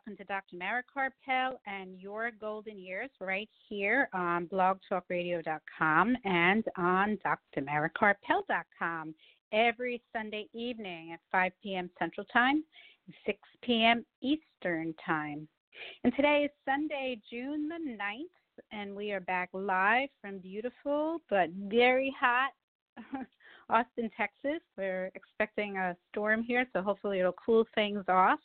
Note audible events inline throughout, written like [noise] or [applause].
Welcome to Dr. Mara Karpel and Your Golden Years right here on blogtalkradio.com and on drmarakarpel.com every Sunday evening at 5 p.m. Central Time, 6 p.m. Eastern Time. And today is Sunday, June the 9th, and we are back live from beautiful but very hot [laughs] Austin, Texas. We're expecting a storm here, so hopefully it'll cool things off.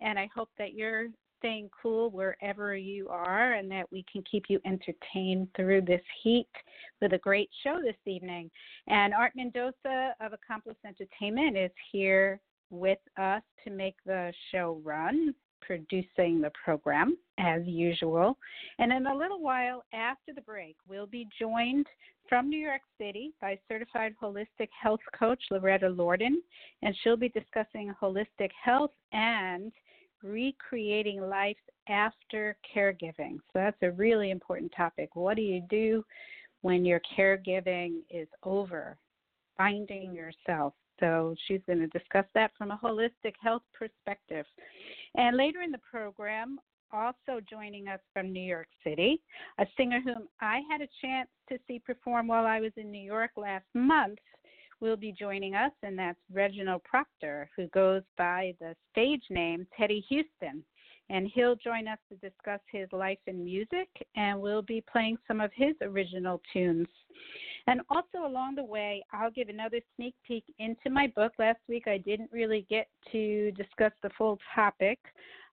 And I hope that you're staying cool wherever you are and that we can keep you entertained through this heat with a great show this evening. And Art Mendoza of Accomplice Entertainment is here with us to make the show run, producing the program as usual. And in a little while after the break, we'll be joined from New York City by certified holistic health coach Loretta Lorden, and she'll be discussing holistic health and recreating life after caregiving. So that's a really important topic. What do you do when your caregiving is over? Finding yourself. So she's going to discuss that from a holistic health perspective. And later in the program, also joining us from New York City, a singer whom I had a chance to see perform while I was in New York last month will be joining us, and that's Reginald Proctor, who goes by the stage name Teddy Houston. And he'll join us to discuss his life in music, and we'll be playing some of his original tunes. And also along the way, I'll give another sneak peek into my book. Last week, I didn't really get to discuss the full topic.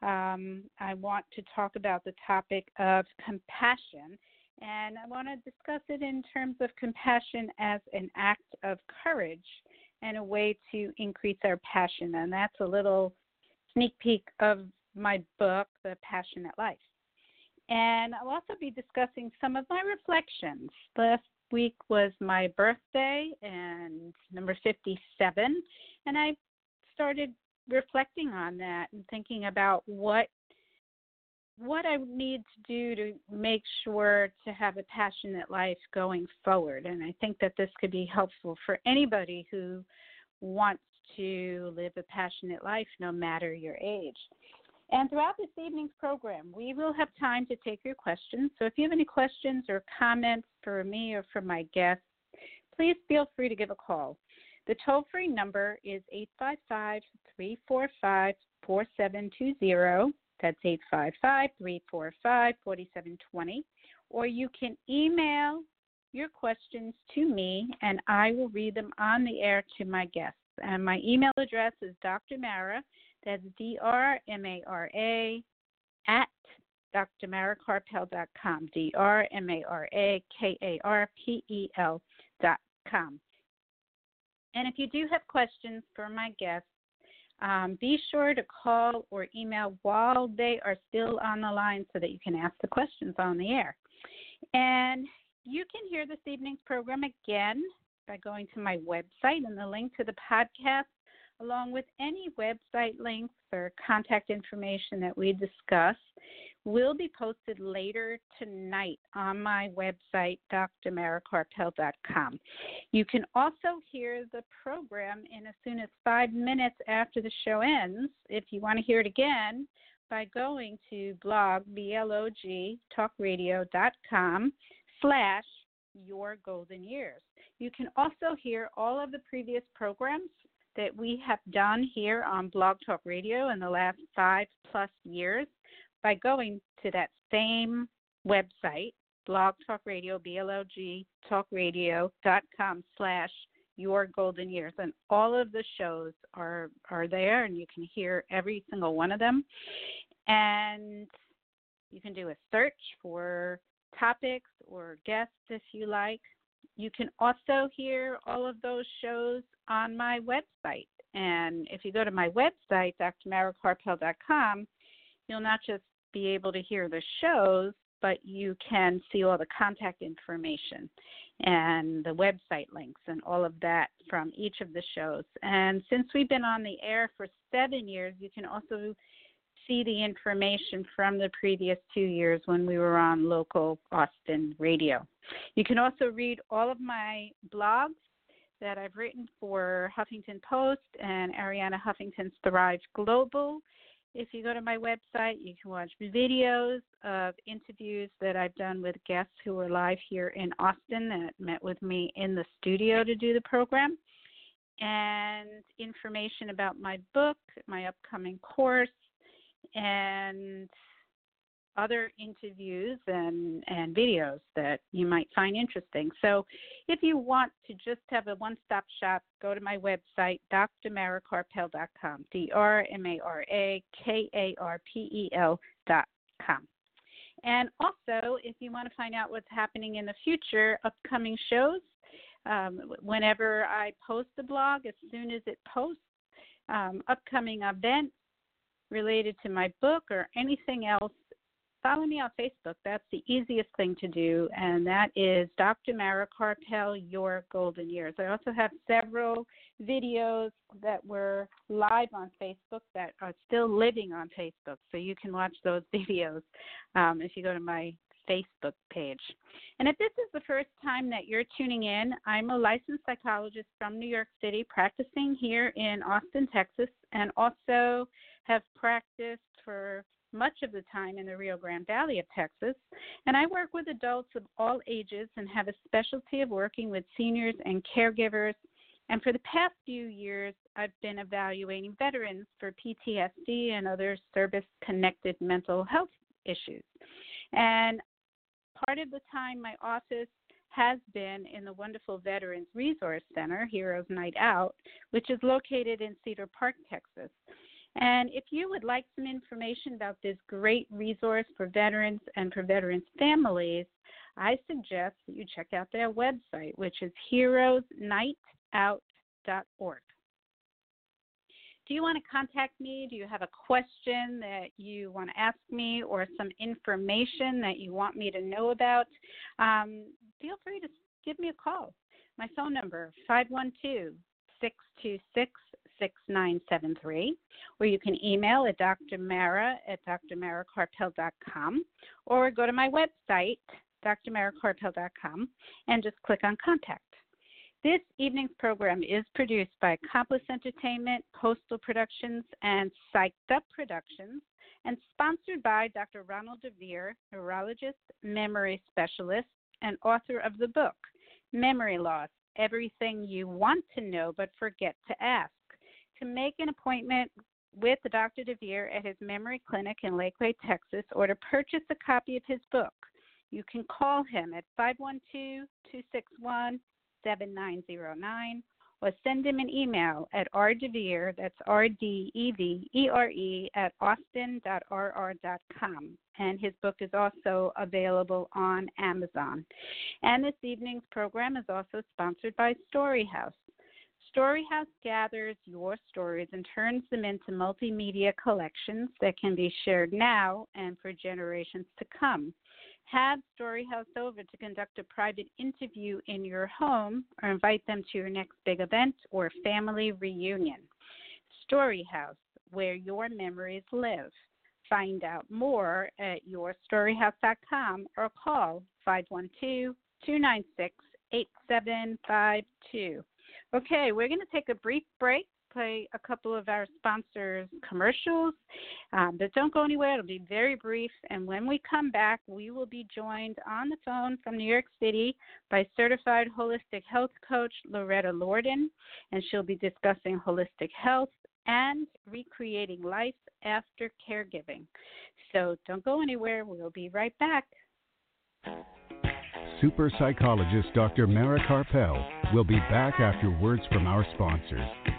Um, I want to talk about the topic of compassion and I want to discuss it in terms of compassion as an act of courage and a way to increase our passion. And that's a little sneak peek of my book, The Passionate Life. And I'll also be discussing some of my reflections. Last week was my birthday and number 57. And I started reflecting on that and thinking about what what I need to do to make sure to have a passionate life going forward. And I think that this could be helpful for anybody who wants to live a passionate life no matter your age. And throughout this evening's program, we will have time to take your questions. So if you have any questions or comments for me or for my guests, please feel free to give a call. The toll free number is 855 345 4720. That's 855 345 4720. Or you can email your questions to me and I will read them on the air to my guests. And my email address is Dr. Mara, that's D R M A R A, at drmarakarpel.com. D R M A R A K A R P E L.com. And if you do have questions for my guests, um, be sure to call or email while they are still on the line so that you can ask the questions on the air. And you can hear this evening's program again by going to my website and the link to the podcast, along with any website links or contact information that we discuss will be posted later tonight on my website, drmarakarpel.com. You can also hear the program in as soon as five minutes after the show ends. If you want to hear it again, by going to blog, B-L-O-G, talkradio.com slash your golden years. You can also hear all of the previous programs that we have done here on Blog Talk Radio in the last five plus years by going to that same website, Blog Talk Radio, BLOG talkradio.com slash your golden years. And all of the shows are, are there and you can hear every single one of them. And you can do a search for topics or guests if you like. You can also hear all of those shows on my website. And if you go to my website, drmarakarpel.com, you'll not just be able to hear the shows, but you can see all the contact information and the website links and all of that from each of the shows. And since we've been on the air for seven years, you can also see the information from the previous two years when we were on local Austin radio. You can also read all of my blogs that I've written for Huffington Post and Arianna Huffington's Thrive Global. If you go to my website, you can watch videos of interviews that I've done with guests who are live here in Austin that met with me in the studio to do the program, and information about my book, my upcoming course, and other interviews and, and videos that you might find interesting. So, if you want to just have a one stop shop, go to my website, drmarakarpel.com, D R M A R A K A R P E L.com. And also, if you want to find out what's happening in the future, upcoming shows, um, whenever I post the blog, as soon as it posts, um, upcoming events related to my book or anything else, follow me on Facebook. That's the easiest thing to do, and that is Dr. Mara Karpel, Your Golden Years. I also have several videos that were live on Facebook that are still living on Facebook, so you can watch those [laughs] videos um, if you go to my Facebook page. And if this is the first time that you're tuning in, I'm a licensed psychologist from New York City, practicing here in Austin, Texas, and also have practiced for much of the time in the Rio Grande Valley of Texas, and I work with adults of all ages and have a specialty of working with seniors and caregivers. And for the past few years, I've been evaluating veterans for PTSD and other service connected mental health issues. And part of the time, my office has been in the wonderful Veterans Resource Center, Heroes Night Out, which is located in Cedar Park, Texas. And if you would like some information about this great resource for veterans and for veterans' families, I suggest that you check out their website, which is heroesnightout.org. Do you want to contact me? Do you have a question that you want to ask me or some information that you want me to know about? Um, feel free to give me a call. My phone number, 512 626 6973, or you can email at drmara at drmarakarpel.com, or go to my website, drmarakarpel.com, and just click on contact. This evening's program is produced by Accomplice Entertainment, Postal Productions, and Psyched Up Productions, and sponsored by Dr. Ronald DeVere, neurologist, memory specialist, and author of the book, Memory Loss Everything You Want to Know But Forget to Ask to make an appointment with Dr. DeVere at his memory clinic in Lakeway, Texas, or to purchase a copy of his book, you can call him at 512 261 7909 or send him an email at rdevere, that's R-D-E-V-E-R-E, at austin.rr.com. And his book is also available on Amazon. And this evening's program is also sponsored by Storyhouse. Storyhouse gathers your stories and turns them into multimedia collections that can be shared now and for generations to come. Have Storyhouse over to conduct a private interview in your home or invite them to your next big event or family reunion. Storyhouse, where your memories live. Find out more at yourstoryhouse.com or call 512 296 8752. Okay, we're going to take a brief break, play a couple of our sponsors' commercials, um, but don't go anywhere. It'll be very brief. And when we come back, we will be joined on the phone from New York City by certified holistic health coach Loretta Lorden, and she'll be discussing holistic health and recreating life after caregiving. So don't go anywhere. We'll be right back super psychologist Dr. Mara Karpel will be back after words from our sponsors.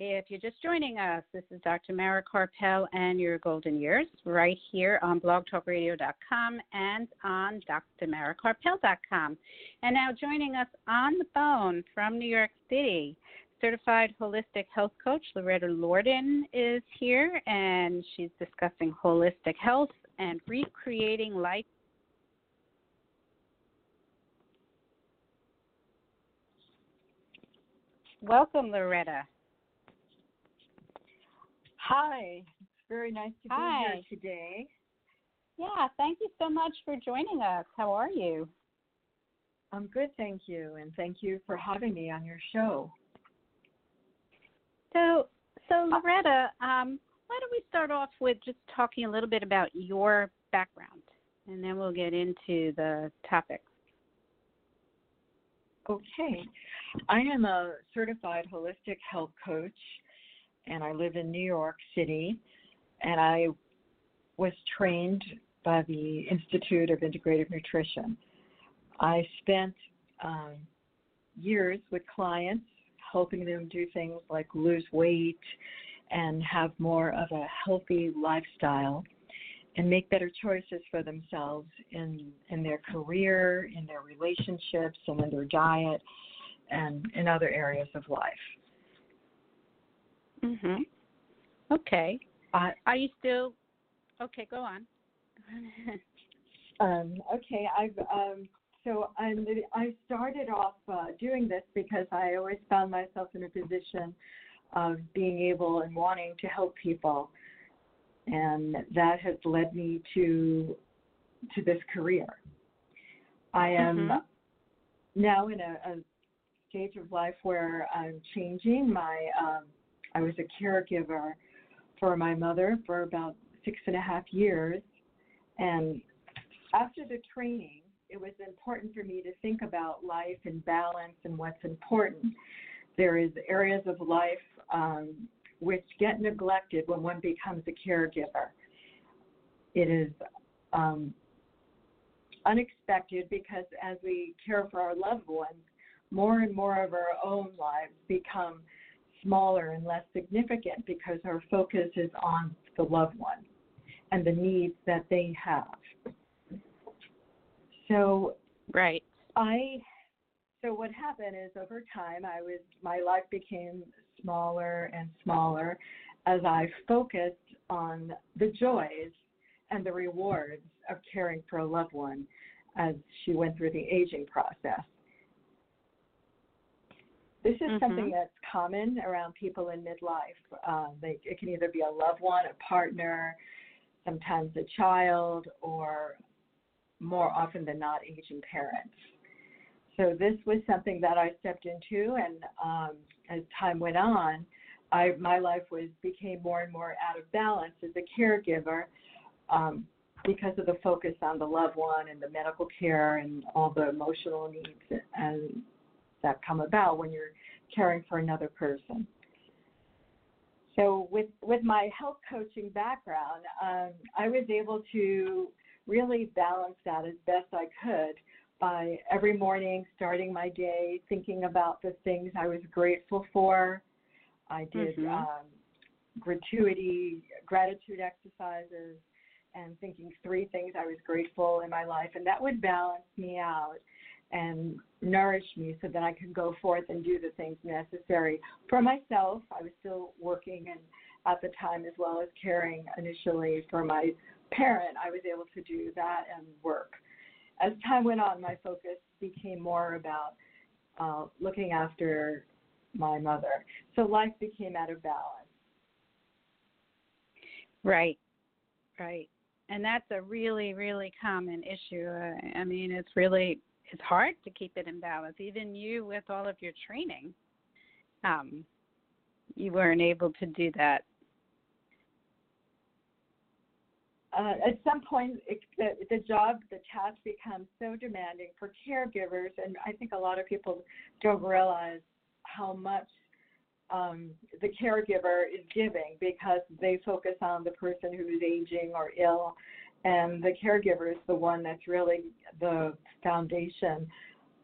If you're just joining us, this is Dr. Mara Karpel and your golden years right here on blogtalkradio.com and on drmarakarpel.com. And now joining us on the phone from New York City, certified holistic health coach Loretta Lorden is here and she's discussing holistic health and recreating life Welcome, Loretta. Hi. It's very nice to be here today. Yeah, thank you so much for joining us. How are you? I'm good, thank you, and thank you for having me on your show. So, so Loretta, um, why don't we start off with just talking a little bit about your background, and then we'll get into the topic. Okay. I am a certified holistic health coach, and I live in New York City, and I was trained by the Institute of Integrative Nutrition. I spent um, years with clients helping them do things like lose weight and have more of a healthy lifestyle and make better choices for themselves in in their career, in their relationships, and in their diet, and in other areas of life. Mhm. Okay. I, Are you still? Okay, go on. [laughs] Um, okay, I've um, so I'm, I started off uh, doing this because I always found myself in a position of being able and wanting to help people, and that has led me to to this career. I am Mhm. now in a, a stage of life where I'm changing. My um, I was a caregiver for my mother for about six and a half years, and after the training, it was important for me to think about life and balance and what's important. There is areas of life um, which get neglected when one becomes a caregiver. It is um, unexpected because as we care for our loved ones, more and more of our own lives become smaller and less significant because our focus is on the loved one and the needs that they have. So right. I so what happened is over time I was my life became smaller and smaller as I focused on the joys and the rewards of caring for a loved one as she went through the aging process. This is Mhm. something that's common around people in midlife. Uh, they, it can either be a loved one, a partner, sometimes a child, or more often than not, aging parents. So this was something that I stepped into, and um, as time went on, I my life was became more and more out of balance as a caregiver um, because of the focus on the loved one and the medical care and all the emotional needs and that come about when you're caring for another person. so with with my health coaching background, um, I was able to really balance that as best I could by every morning starting my day thinking about the things I was grateful for. I did Mhm. um, gratuity, gratitude exercises, and thinking three things I was grateful in my life, and that would balance me out and nourish me so that I could go forth and do the things necessary for myself. I was still working and at the time as well as caring initially for my parent. I was able to do that and work. As time went on, my focus became more about uh, looking after my mother. So life became out of balance. Right, right. And that's a really, really common issue. I mean, it's really it's hard to keep it in balance. Even you, with all of your training, um, you weren't able to do that. uh, at some point, it, the, the job, the task becomes so demanding for caregivers, and I think a lot of people don't realize how much um, the caregiver is giving because they focus on the person who is aging or ill, and the caregiver is the one that's really the foundation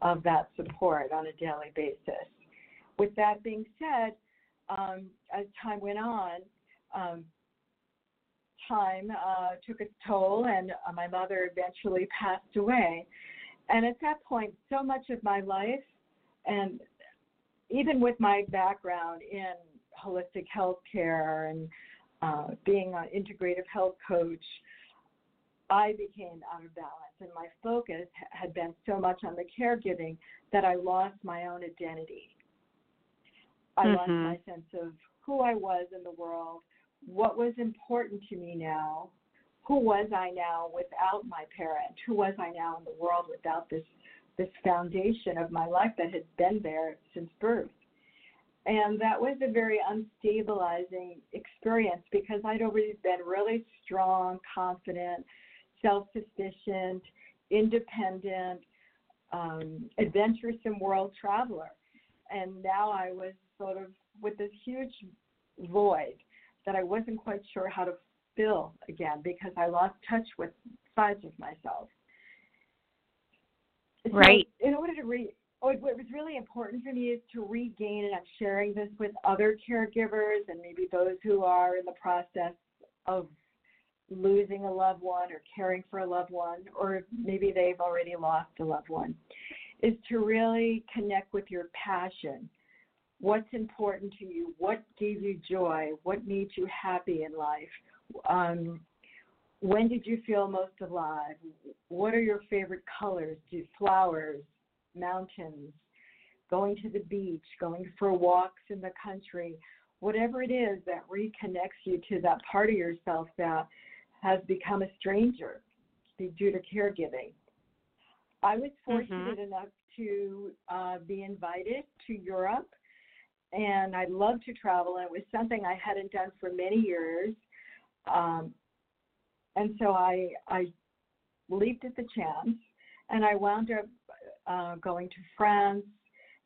of that support on a daily basis. With that being said, um, as time went on, um, time uh, took its toll, and uh, my mother eventually passed away. And at that point, so much of my life, and even with my background in holistic health care and uh, being an integrative health coach, I became out of balance, and my focus had been so much on the caregiving that I lost my own identity. I lost Mhm. my sense of who I was in the world, what was important to me now, who was I now without my parent, who was I now in the world without this this foundation of my life that had been there since birth. And that was a very unstabilizing experience because I'd always been really strong, confident, self sufficient, independent, um, adventuresome world traveler. And now I was sort of with this huge void that I wasn't quite sure how to fill again because I lost touch with sides of myself. So Right. in order to re what what was really important for me is to regain, and I'm sharing this with other caregivers and maybe those who are in the process of losing a loved one or caring for a loved one, or maybe they've already lost a loved one, is to really connect with your passion. What's important to you? What gave you joy? What made you happy in life? Um, when did you feel most alive? What are your favorite colors? Do flowers, mountains, going to the beach, going for walks in the country, whatever it is that reconnects you to that part of yourself that has become a stranger due to caregiving. I was fortunate enough to uh, be invited to Europe, and I love to travel, and it was something I hadn't done for many years. Um, and so I I leaped at the chance, and I wound up uh, going to France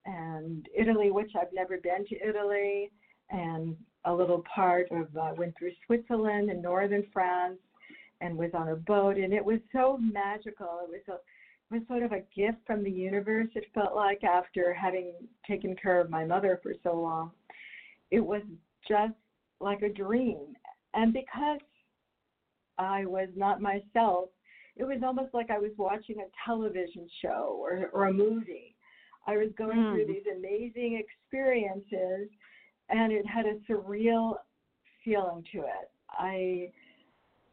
and Italy, which I've never been to Italy, and a little part of uh, went through Switzerland and northern France, and was on a boat, and it was so magical. It was a it was sort of a gift from the universe. It felt like after having taken care of my mother for so long, it was just like a dream, and because I was not myself, it was almost like I was watching a television show or, or a movie. I was going Mm. through these amazing experiences, and it had a surreal feeling to it. I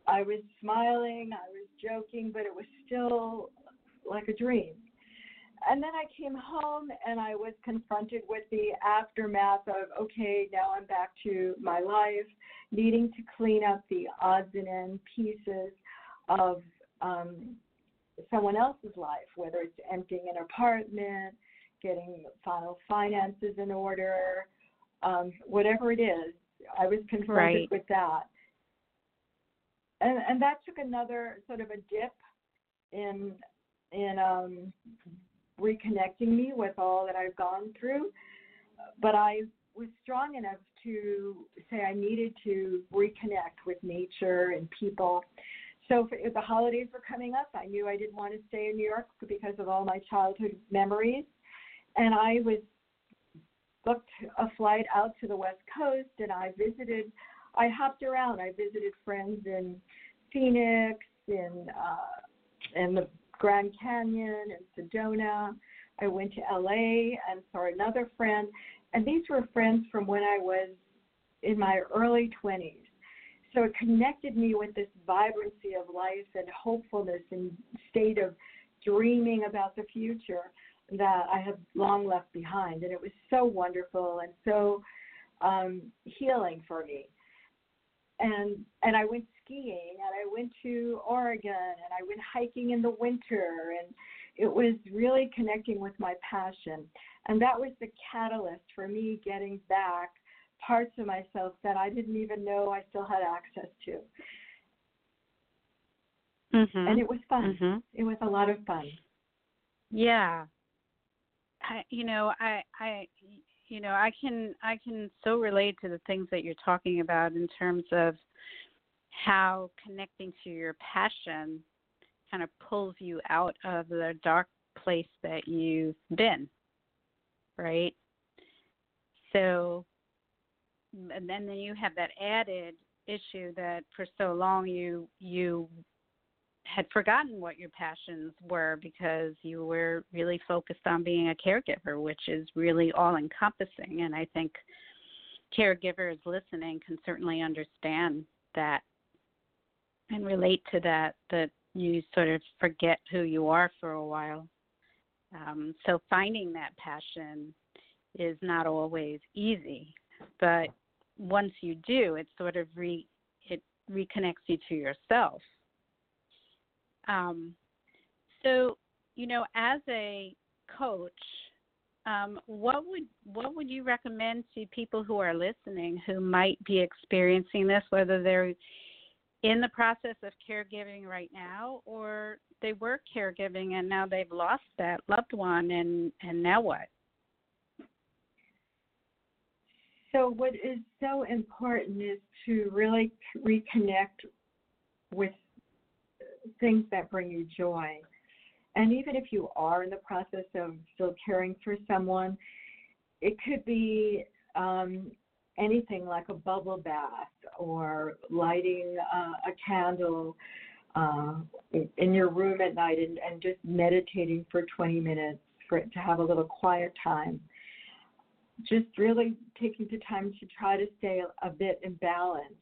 I was smiling, I was joking, but it was still like a dream. And then I came home and I was confronted with the aftermath of okay, now I'm back to my life, needing to clean up the odds and end pieces of um, someone else's life, whether it's emptying an apartment, getting final finances in order, um, whatever it is. I was confronted Right. with that. And, and that took another sort of a dip in in um, reconnecting me with all that I've gone through. But I was strong enough to say I needed to reconnect with nature and people. So if the holidays were coming up, I knew I didn't want to stay in New York because of all my childhood memories, and I was booked a flight out to the West Coast, and I visited. I hopped around. I visited friends in Phoenix, in uh, in the Grand Canyon, and Sedona. I went to LA and saw another friend, and these were friends from when I was in my early 20s. So it connected me with this vibrancy of life and hopefulness and state of dreaming about the future that I have long left behind. And it was so wonderful and so um, healing for me. And and I went skiing and I went to Oregon and I went hiking in the winter and it was really connecting with my passion. And that was the catalyst for me getting back parts of myself that I didn't even know I still had access to. Mm-hmm. And it was fun. Mm-hmm. It was a lot of fun. Yeah. I, you know, I, I, you know, I can, I can so relate to the things that you're talking about in terms of how connecting to your passion kind of pulls you out of the dark place that you've been, right? So, and then you have that added issue that for so long you you had forgotten what your passions were because you were really focused on being a caregiver, which is really all encompassing. And I think caregivers listening can certainly understand that and relate to that, that you sort of forget who you are for a while. Um, so finding that passion is not always easy, but once you do, it sort of re it reconnects you to yourself. Um, so, you know, as a coach, um, what would what would you recommend to people who are listening who might be experiencing this, whether they're in the process of caregiving right now or they were caregiving and now they've lost that loved one and and now what? So what is so important is to really reconnect with things that bring you joy and even if you are in the process of still caring for someone it could be um, anything like a bubble bath or lighting uh, a candle uh, in your room at night and, and just meditating for 20 minutes for it to have a little quiet time. Just really taking the time to try to stay a, bit in balance.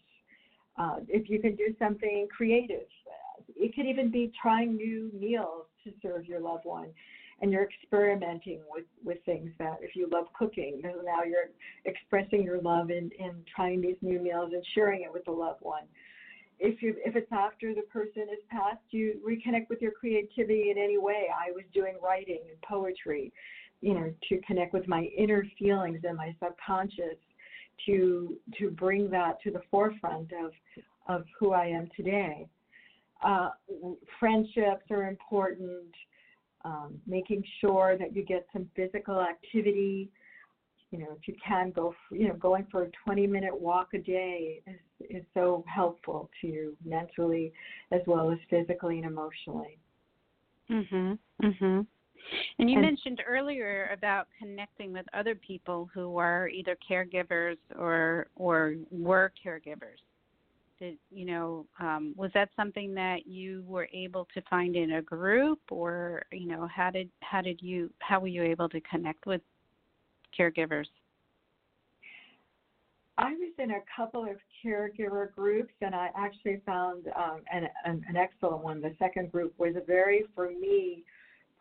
Uh, if you can do something creative, it could even be trying new meals to serve your loved one and you're experimenting with, with things that if you love cooking, now you're expressing your love and, in trying these new meals and sharing it with the loved one. If you if it's after the person is passed, you reconnect with your creativity in any way. I was doing writing and poetry, you know, to connect with my inner feelings and my subconscious, to to bring that to the forefront of of who I am today. Uh, friendships are important um, making sure that you get some physical activity. You know, if you can go, you know, going for a 20 minute walk a day is, is so helpful to you mentally as well as physically and emotionally. Mhm. Mhm. And you and, mentioned earlier about connecting with other people who are either caregivers or or were caregivers did you know um, was that something that you were able to find in a group or you know how did how did you how were you able to connect with caregivers I was in a couple of caregiver groups, and I actually found um, an, an, an excellent one. The second group was very, for me,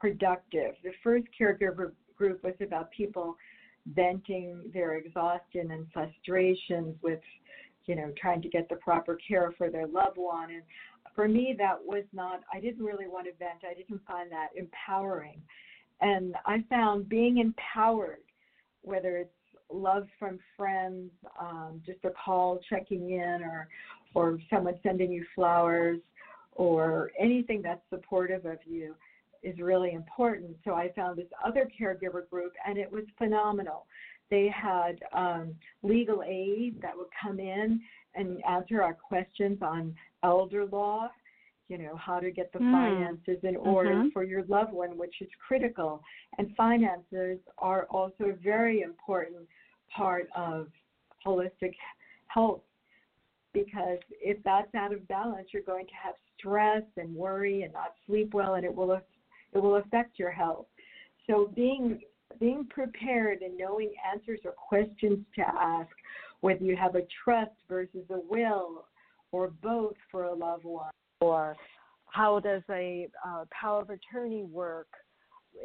productive. The first caregiver group was about people venting their exhaustion and frustrations with you know, trying to get the proper care for their loved one. And for me, that was not, I didn't really want to vent. I didn't find that empowering. And I found being empowered, whether it's love from friends, um, just a call checking in, or, or someone sending you flowers, or anything that's supportive of you is really important. So I found this other caregiver group, and it was phenomenal They had um, legal aid that would come in and answer our questions on elder law, you know, how to get the Mm. finances in order Mhm. for your loved one, which is critical. And finances are also a very important part of holistic health because if that's out of balance, you're going to have stress and worry and not sleep well, and it will it will affect your health. So being being prepared and knowing answers or questions to ask, whether you have a trust versus a will, or both for a loved one, or how does a uh, power of attorney work?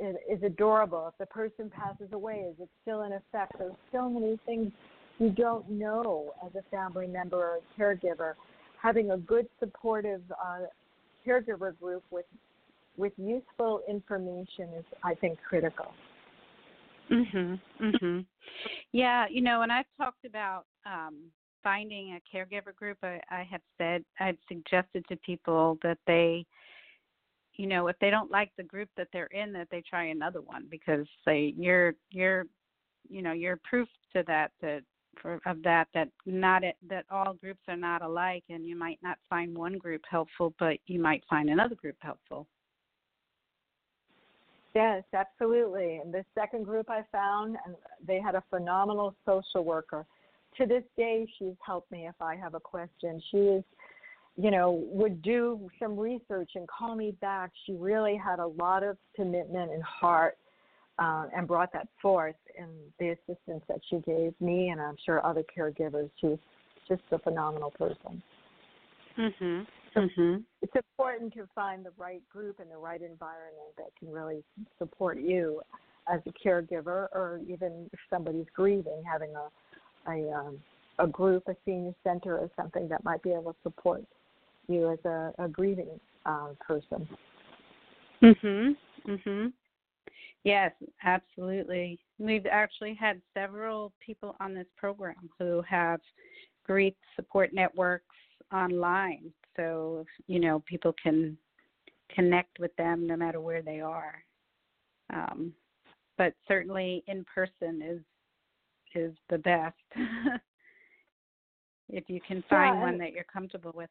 Is, adorable. If the person passes away, is it still in effect? There's so many things you don't know as a family member or a caregiver. Having a good supportive uh, caregiver group with with useful information is, I think, critical. Mhm. Mhm. Yeah, you know, when I've talked about um finding a caregiver group, I, I have said I've suggested to people that they you know, if they don't like the group that they're in that they try another one because they you're you're you know, you're proof to that that for of that that not it, that all groups are not alike and you might not find one group helpful but you might find another group helpful. Yes, absolutely. And the second group I found, and they had a phenomenal social worker. To this day, she's helped me if I have a question. She is, you know, would do some research and call me back. She really had a lot of commitment and heart uh, and brought that forth in the assistance that she gave me and I'm sure other caregivers. She's just a phenomenal person. Mhm. Mhm. it's important to find the right group and the right environment that can really support you as a caregiver or even if somebody's grieving having a a um, a group a senior center or something that might be able to support you as a, a grieving uh, person Mhm. Mhm. Yes, absolutely. We've actually had several people on this program who have grief support networks online, so you know people can connect with them no matter where they are. Um, but certainly in person is is the best [laughs] if you can find Yeah, one that you're comfortable with.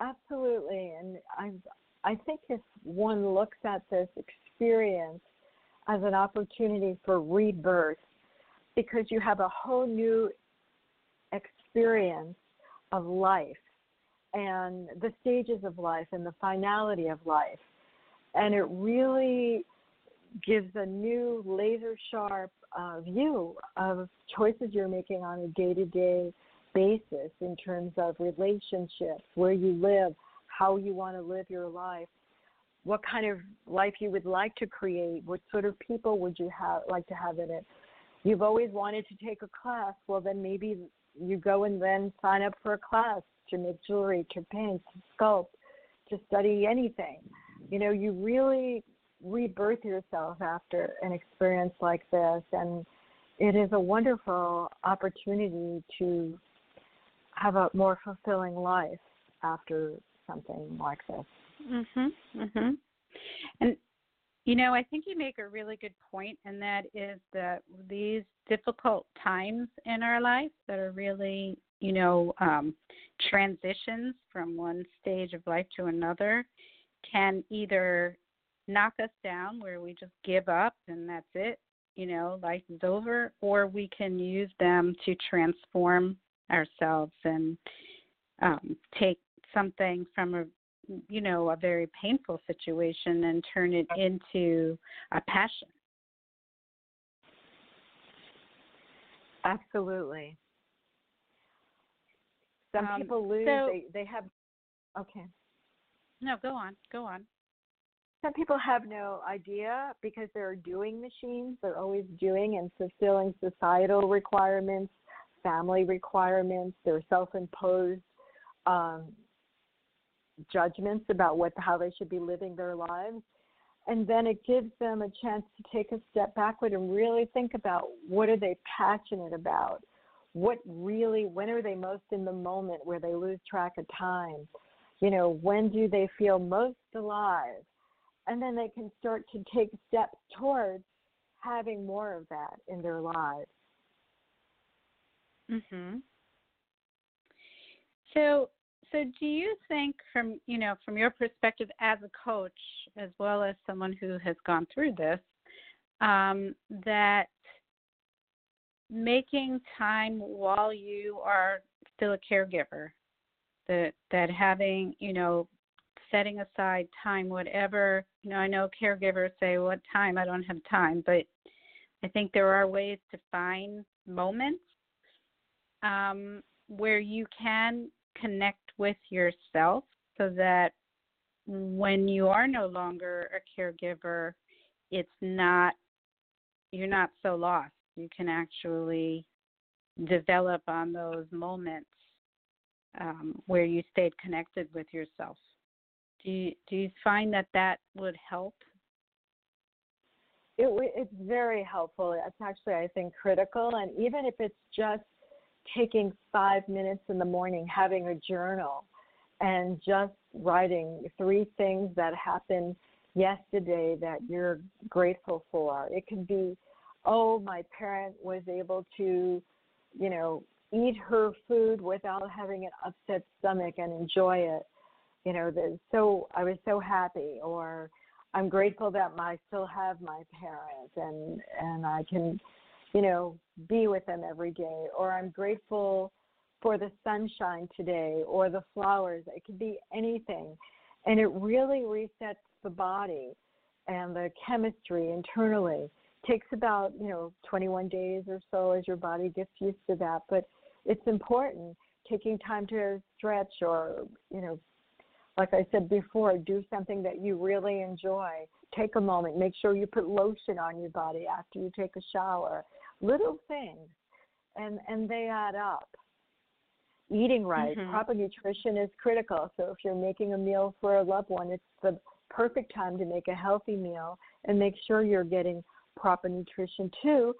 Absolutely, and I I think if one looks at this experience as an opportunity for rebirth, because you have a whole new experience of life and the stages of life and the finality of life, and it really gives a new laser sharp uh, view of choices you're making on a day to day basis in terms of relationships, where you live, how you want to live your life, what kind of life you would like to create, what sort of people would you have like to have in it. You've always wanted to take a class, well then maybe you go and then sign up for a class to make jewelry, to paint, to sculpt, to study anything. You know, you really rebirth yourself after an experience like this and it is a wonderful opportunity to have a more fulfilling life after something like this. Mhm. Mhm. And you know, I think you make a really good point, and that is that these difficult times in our life that are really, you know, um, transitions from one stage of life to another can either knock us down where we just give up and that's it, you know, life is over, or we can use them to transform ourselves and um, take something from a you know a very painful situation and turn it into a passion Absolutely. Some Um, people lose so- they they have okay. no go on go on Some people have no idea because they're doing machines. They're always doing and fulfilling societal requirements, family requirements, their self-imposed um, judgments about what how they should be living their lives. And then it gives them a chance to take a step backward and really think about what are they passionate about? What really when are they most in the moment where they lose track of time? You know, when do they feel most alive? and then they can start to take steps towards having more of that in their lives. Mhm. So so do you think from you know from your perspective as a coach as well as someone who has gone through this um, that making time while you are still a caregiver that that having you know setting aside time whatever you know i know caregivers say what time? I don't have time but i think there are ways to find moments um, where you can connect with yourself so that when you are no longer a caregiver it's not you're not so lost you can actually develop on those moments um, where you stayed connected with yourself. Do you, do you find that that would help? It, it's very helpful. It's actually, I think, critical. And even if it's just taking five minutes in the morning, having a journal, and just writing three things that happened yesterday that you're grateful for. It can be oh, my parent was able to, you know, eat her food without having an upset stomach and enjoy it. You know, the, so I was so happy, or I'm grateful that I still have my parents and and I can, you know, be with them every day, or I'm grateful for the sunshine today or the flowers. It could be anything, and it really resets the body and the chemistry internally. It takes about you know 21 days or so as your body gets used to that. But it's important taking time to stretch or you know like i said before do something that you really enjoy. Take a moment. Make sure you put lotion on your body after you take a shower little things and and they add up eating right mm-hmm. proper nutrition is critical so if you're making a meal for a loved one it's the perfect time to make a healthy meal and make sure you're getting proper nutrition too,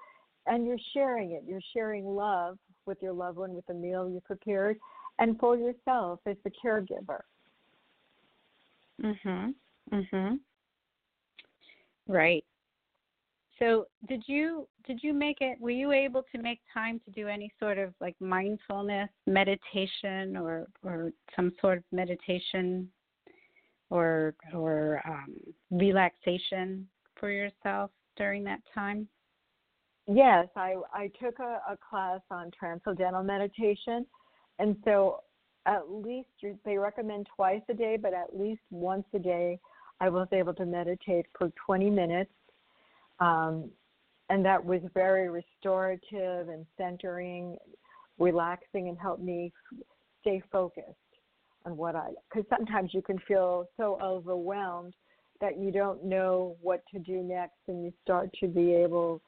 and you're sharing it. You're sharing love with your loved one with the meal you prepared, and for yourself as the caregiver. Mhm. Mhm. Right. So, did you did you make it? Were you able to make time to do any sort of like mindfulness meditation or or some sort of meditation or or um, relaxation for yourself? during that time? Yes, I, I took a, a class on transcendental meditation. And so at least they recommend twice a day, but at least once a day, I was able to meditate for 20 minutes. Um, and that was very restorative and centering, relaxing, and helped me stay focused on what I, because sometimes you can feel so overwhelmed that you don't know what to do next and you start to be able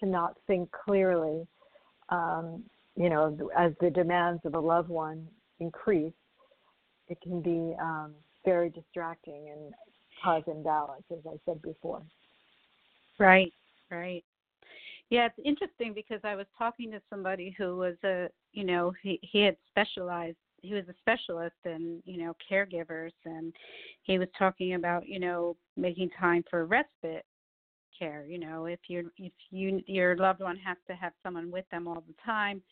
to not think clearly um, you know as the demands of a loved one increase it can be um, very distracting and cause imbalance as i said before right right. Yeah it's interesting because i was talking to somebody who was a you know he he had specialized he was a specialist in you know caregivers and he was talking about you know making time for respite care you know if you if you your loved one has to have someone with them all the time.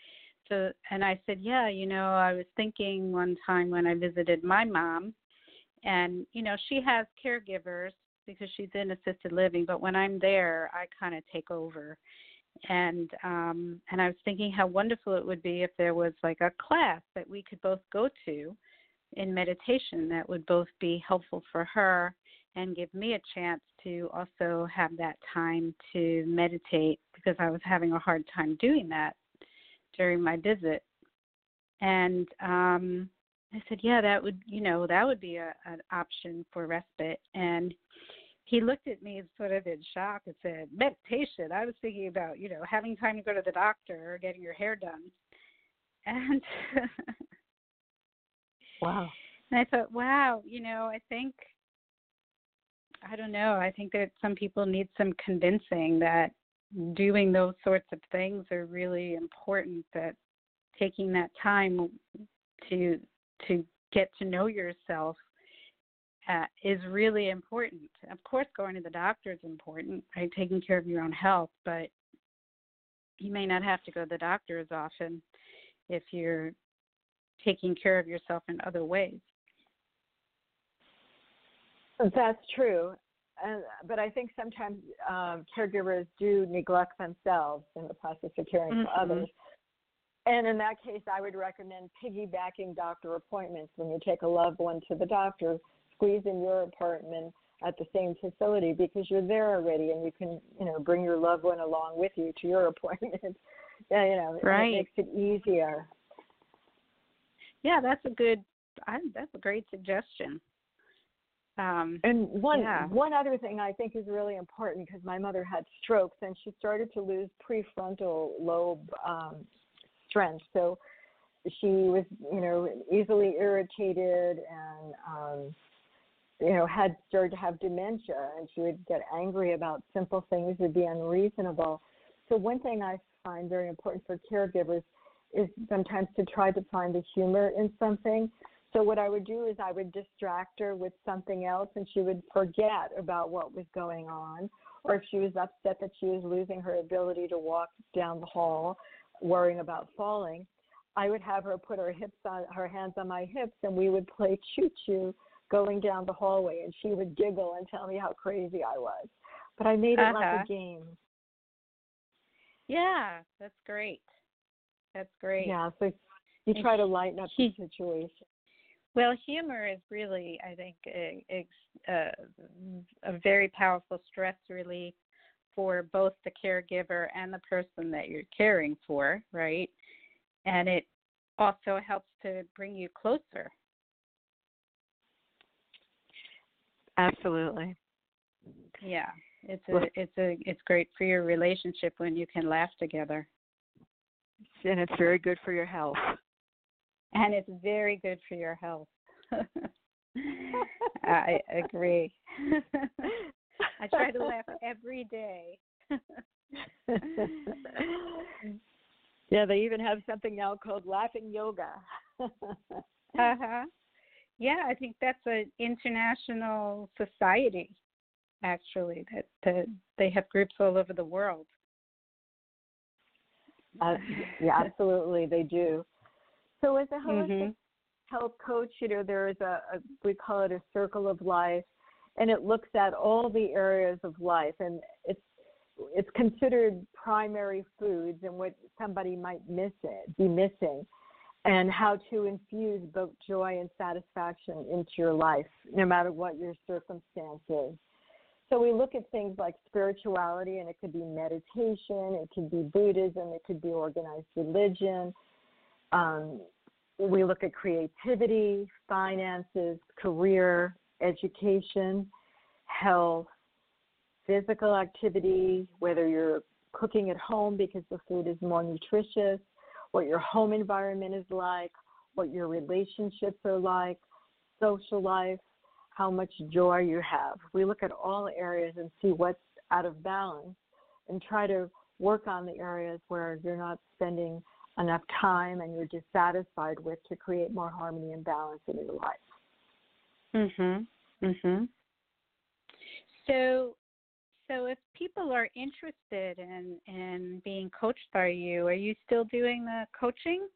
So and i said yeah you know i was thinking one time when i visited my mom and you know she has caregivers because she's in assisted living but when i'm there i kind of take over and um and I was thinking how wonderful it would be if there was like a class that we could both go to in meditation that would both be helpful for her and give me a chance to also have that time to meditate because I was having a hard time doing that during my visit. And um I said, "Yeah, that would, you know, that would be a an option for respite." And he looked at me sort of in shock and said, Meditation. I was thinking about, you know, having time to go to the doctor or getting your hair done. And [laughs] Wow. And I thought, wow, you know, I think I don't know, I think that some people need some convincing that doing those sorts of things are really important that taking that time to to get to know yourself uh, is really important. Of course, going to the doctor is important, right? Taking care of your own health, but you may not have to go to the doctor as often if you're taking care of yourself in other ways. That's true. Uh, but I think sometimes um, caregivers do neglect themselves in the process of caring mm-hmm. for others. And in that case, I would recommend piggybacking doctor appointments when you take a loved one to the doctor, squeeze in your appointment at the same facility because you're there already and you can, you know, bring your loved one along with you to your [laughs] appointment. yeah, you know, right. it makes it easier. Yeah, that's a good. I, that's a great suggestion. Um, and one yeah. one other thing I think is really important because my mother had strokes and she started to lose prefrontal lobe um, strength. So she was, you know, easily irritated and, um, you know, had started to have dementia, and she would get angry about simple things, would be unreasonable. So one thing I find very important for caregivers is sometimes to try to find the humor in something. So what I would do is I would distract her with something else, and she would forget about what was going on. Or if she was upset that she was losing her ability to walk down the hall, worrying about falling, I would have her put her hips on her hands on my hips and we would play choo choo going down the hallway and she would giggle and tell me how crazy I was. But I made it uh-huh. like a game. Yeah, that's great. That's great. Yeah, so you try to lighten up the situation. Well, humor is really, I think, a, a, a very powerful stress relief for both the caregiver and the person that you're caring for, right? And it also helps to bring you closer. Absolutely. Yeah. It's a it's a it's great for your relationship when you can laugh together. And it's very good for your health. And it's very good for your health. [laughs] I agree. I try to laugh [laughs] every day. [laughs] yeah, they even have something now called laughing yoga. uh-huh. Yeah, I think that's an international society actually that, that they have groups all over the world. Uh, yeah, absolutely, they do. So, as a holistic mm-hmm. health coach, you know, there is a, a we call it a circle of life and it looks at all the areas of life and it's it's considered primary foods and what somebody might miss it be missing and how to infuse both joy and satisfaction into your life no matter what your circumstances. So we look at things like spirituality and it could be meditation it could be buddhism it could be organized religion. Um, we look at creativity finances career education, health, physical activity, whether you're cooking at home because the food is more nutritious, what your home environment is like, what your relationships are like, social life, how much joy you have. We look at all areas and see what's out of balance and try to work on the areas where you're not spending enough time and you're dissatisfied with to create more harmony and balance in your life. Mhm. Mhm. So so if people are interested in in being coached by you, are you still doing the coaching?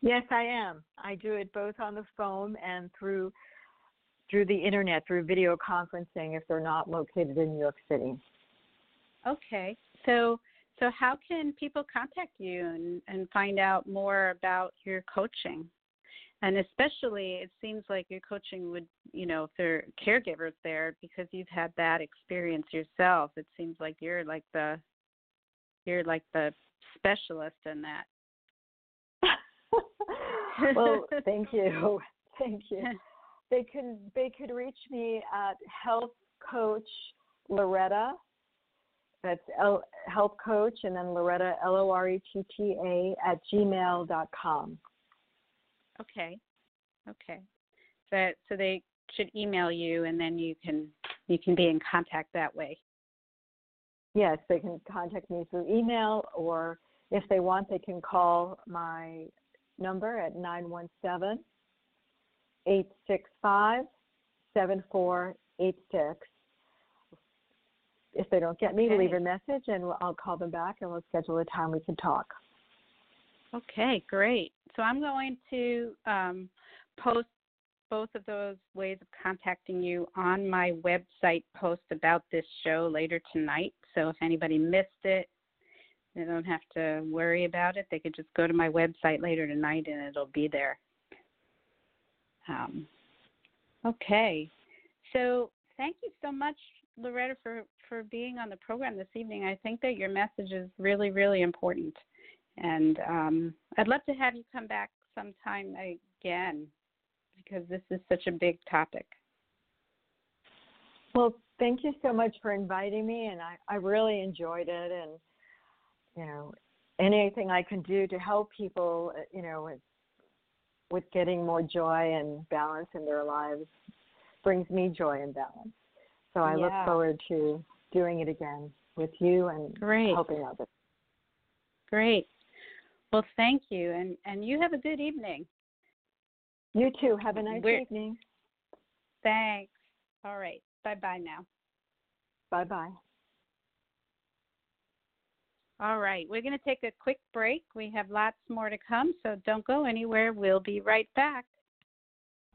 Yes, I am. I do it both on the phone and through through the internet, through video conferencing if they're not located in New York City. Okay. So so how can people contact you and, and find out more about your coaching? And especially it seems like your coaching would you know if there are caregivers there because you've had that experience yourself it seems like you're like the you're like the specialist in that. Well [laughs] thank you. [laughs] Thank you. They can they could reach me at health coach loretta. That's L, health coach and then loretta l o r e t t a at gmail dot com Okay. Okay. So so they should email you and then you can you can be in contact that way. Yes, they can contact me through email or if they want they can call my number at 917 865 7486. If they don't get me, Okay. leave a message and I'll call them back and we'll schedule a time we can talk. Okay, great. So I'm going to um, post both of those ways of contacting you on my website post about this show later tonight. So if anybody missed it, they don't have to worry about it. They could just go to my website later tonight and it'll be there. Um, okay. So thank you so much, Loretta, for, for being on the program this evening. I think that your message is really, really important. And um, I'd love to have you come back sometime again because this is such a big topic. Well, thank you so much for inviting me, and I, I really enjoyed it. And you know, anything I can do to help people, uh, you know, with with getting more joy and balance in their lives brings me joy and balance. So I look forward to doing it again with you and Great. helping others. Great. Well, thank you, and and you have a good evening. You too. Have a nice We're- evening. Thanks. All right. Bye bye now. Bye bye. All right. We're going to take a quick break. We have lots more to come, so don't go anywhere. We'll be right back.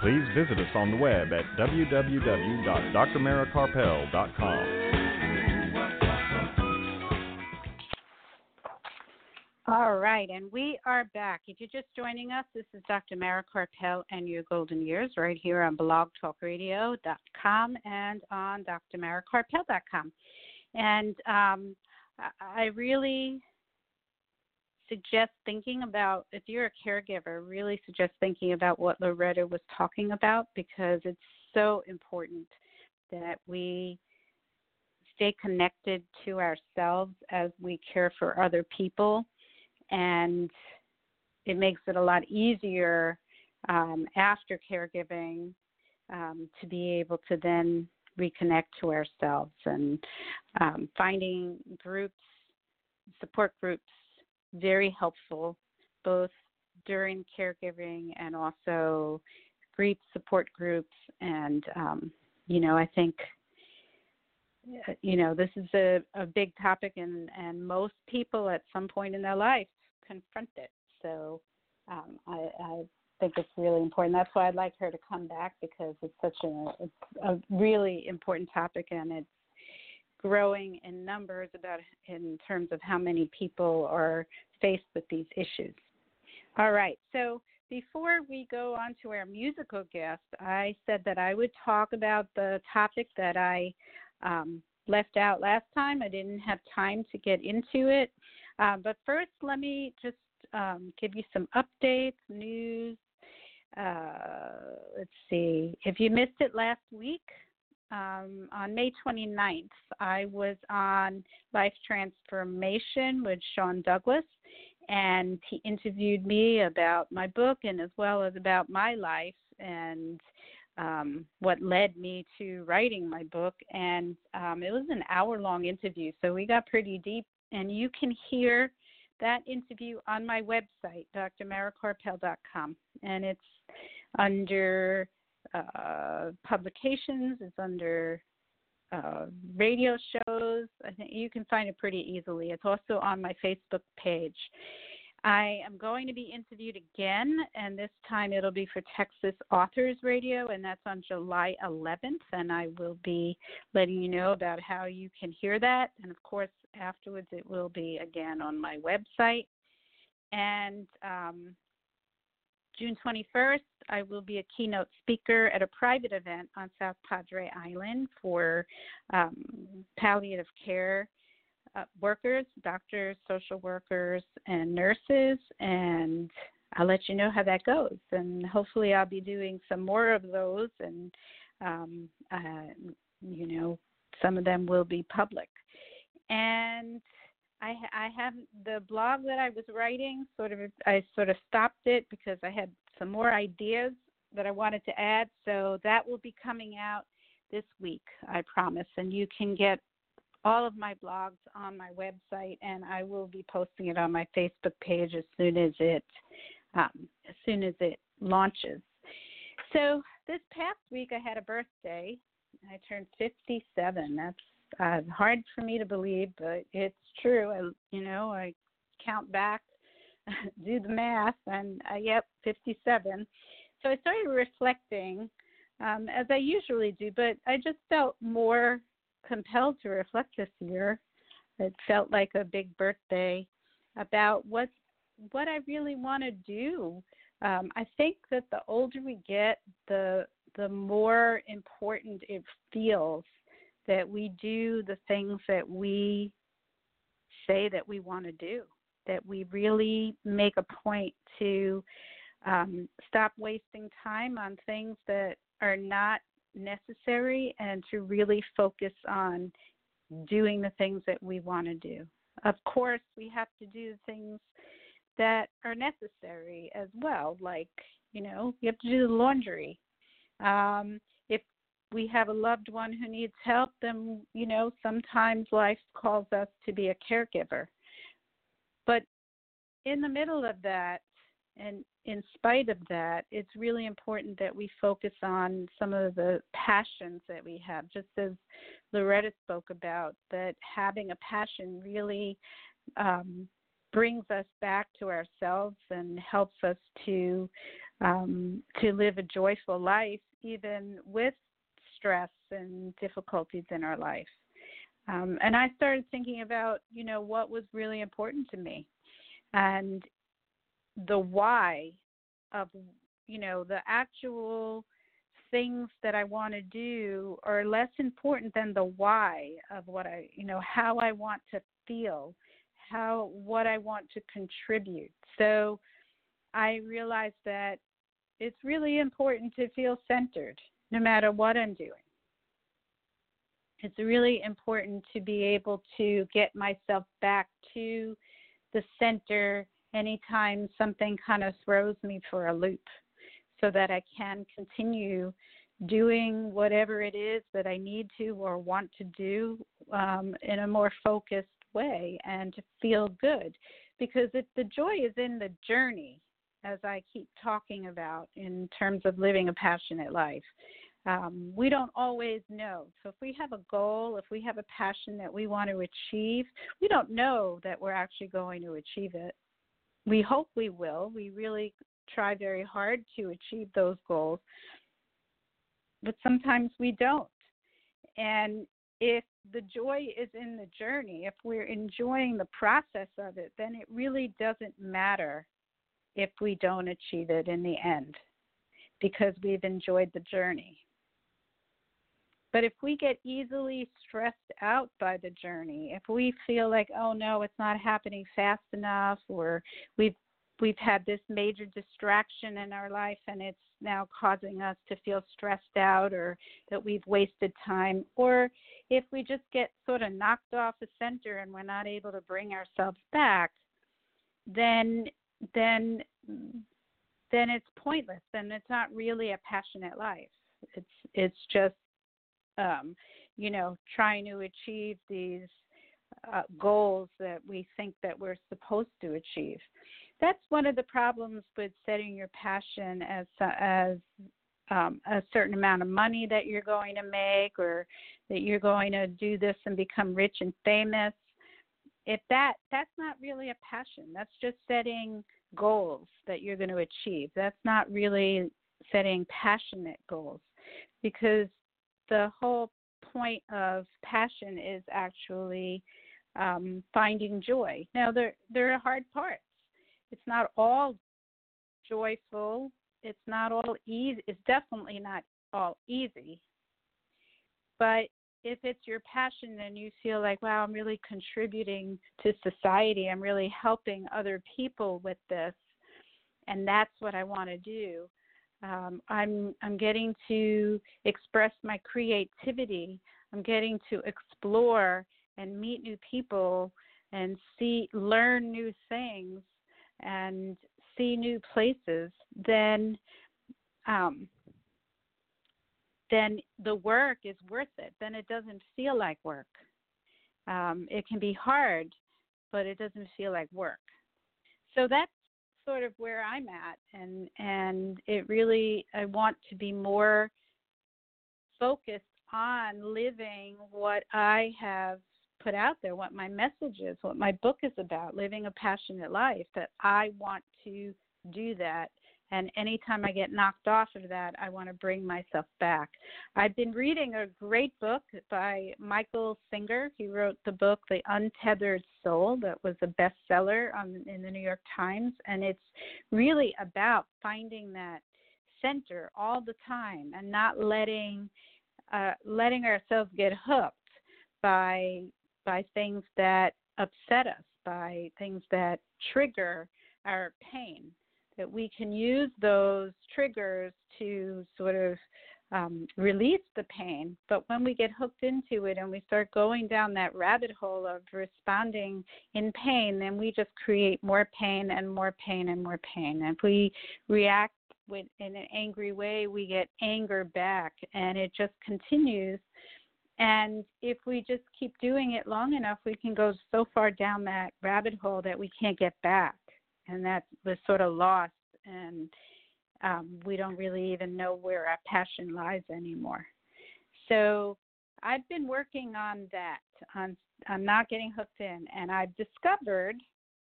Please visit us on the web at www.drmarakarpel.com. All right, and we are back. If you're just joining us, this is Dr. Mara Karpel and Your Golden Years right here on blogtalkradio.com and on drmarakarpel.com. And um, I really suggest thinking about, if you're a caregiver, really suggest thinking about what Loretta was talking about because it's so important that we stay connected to ourselves as we care for other people. And it makes it a lot easier um, after caregiving um, to be able to then reconnect to ourselves and um, finding groups, support groups, very helpful both during caregiving and also grief support groups. And, um, you know, I think uh, you know this is a, a big topic and and most people at some point in their life confront it so um, I, I think it's really important that's why i'd like her to come back because it's such a it's a really important topic and it's growing in numbers about in terms of how many people are faced with these issues all right so before we go on to our musical guest, I said that I would talk about the topic that I um, left out last time. I didn't have time to get into it. Uh, but first, let me just um, give you some updates, news. Uh, let's see. If you missed it last week, um, on May 29th, I was on Life Transformation with Sean Douglas, and he interviewed me about my book and as well as about my life and um, what led me to writing my book. And um, it was an hour long interview, so we got pretty deep. And you can hear that interview on my website, drmarakarpel.com. And it's under uh, publications, it's under uh, radio shows. I think you can find it pretty easily. It's also on my Facebook page. I am going to be interviewed again, and this time it'll be for Texas Authors Radio, and that's on July 11th. And I will be letting you know about how you can hear that. And of course, afterwards, it will be again on my website. And um, June 21st, I will be a keynote speaker at a private event on South Padre Island for um, palliative care uh, workers, doctors, social workers, and nurses. And I'll let you know how that goes. And hopefully, I'll be doing some more of those. And, um, uh, you know, some of them will be public. And I, I have the blog that I was writing. Sort of, I sort of stopped it because I had some more ideas that I wanted to add. So that will be coming out this week, I promise. And you can get all of my blogs on my website, and I will be posting it on my Facebook page as soon as it um, as soon as it launches. So this past week I had a birthday. I turned 57. That's uh, hard for me to believe, but it's true. I, you know, I count back, [laughs] do the math, and uh, yep, 57. So I started reflecting, um, as I usually do, but I just felt more compelled to reflect this year. It felt like a big birthday about what what I really want to do. Um, I think that the older we get, the the more important it feels that we do the things that we say that we want to do. That we really make a point to um, stop wasting time on things that are not necessary and to really focus on doing the things that we want to do. Of course, we have to do things that are necessary as well, like, you know, you have to do the laundry. Um, we have a loved one who needs help, then, you know, sometimes life calls us to be a caregiver. But in the middle of that, and in spite of that, it's really important that we focus on some of the passions that we have, just as Loretta spoke about, that having a passion really um, brings us back to ourselves and helps us to um, to live a joyful life, even with stress and difficulties in our life. Um, and I started thinking about, you know, what was really important to me, and the why of you know the actual things that I want to do are less important than the why of what I you know how I want to feel how what I want to contribute so I realized that it's really important to feel centered no matter what I'm doing it's really important to be able to get myself back to the center anytime something kind of throws me for a loop so that I can continue doing whatever it is that I need to or want to do um, in a more focused way and to feel good. Because it, the joy is in the journey, as I keep talking about in terms of living a passionate life. Um, we don't always know. So, if we have a goal, if we have a passion that we want to achieve, we don't know that we're actually going to achieve it we hope we will. We really try very hard to achieve those goals, but sometimes we don't. And if the joy is in the journey, if we're enjoying the process of it, then it really doesn't matter if we don't achieve it in the end because we've enjoyed the journey. But if we get easily stressed out by the journey, if we feel like, oh no, it's not happening fast enough, or we've we've had this major distraction in our life and it's now causing us to feel stressed out or that we've wasted time, or if we just get sort of knocked off the center and we're not able to bring ourselves back, then then then it's pointless. Then it's not really a passionate life. It's it's just um, you know, trying to achieve these uh, goals that we think that we're supposed to achieve. That's one of the problems with setting your passion as as um, a certain amount of money that you're going to make, or that you're going to do this and become rich and famous. If that that's not really a passion, that's just setting goals that you're going to achieve. That's not really setting passionate goals, because the whole point of passion is actually um, finding joy. Now there there are hard parts. It's not all joyful. It's not all easy. It's definitely not all easy. But if it's your passion and you feel like, wow, I'm really contributing to society, I'm really helping other people with this, and that's what I want to do. Um, I'm I'm getting to express my creativity. I'm getting to explore and meet new people and see learn new things and see new places. Then um, then the work is worth it. Then it doesn't feel like work. Um, it can be hard, but it doesn't feel like work. So that's sort of where I'm at, and and it really I want to be more focused on living what I have put out there, what my message is, what my book is about, living a passionate life. That I want to do that and anytime I get knocked off of that, I want to bring myself back. I've been reading a great book by Michael Singer. He wrote the book The Untethered Soul, that was a bestseller on, in the New York Times. And it's really about finding that center all the time and not letting uh, letting ourselves get hooked by by things that upset us, by things that trigger our pain that we can use those triggers to sort of um, release the pain. But when we get hooked into it and we start going down that rabbit hole of responding in pain, then we just create more pain and more pain and more pain. And if we react with, in an angry way, we get anger back, and it just continues. And if we just keep doing it long enough, we can go so far down that rabbit hole that we can't get back and that was sort of lost and um, we don't really even know where our passion lies anymore. So I've been working on that, on on not getting hooked in, and I've discovered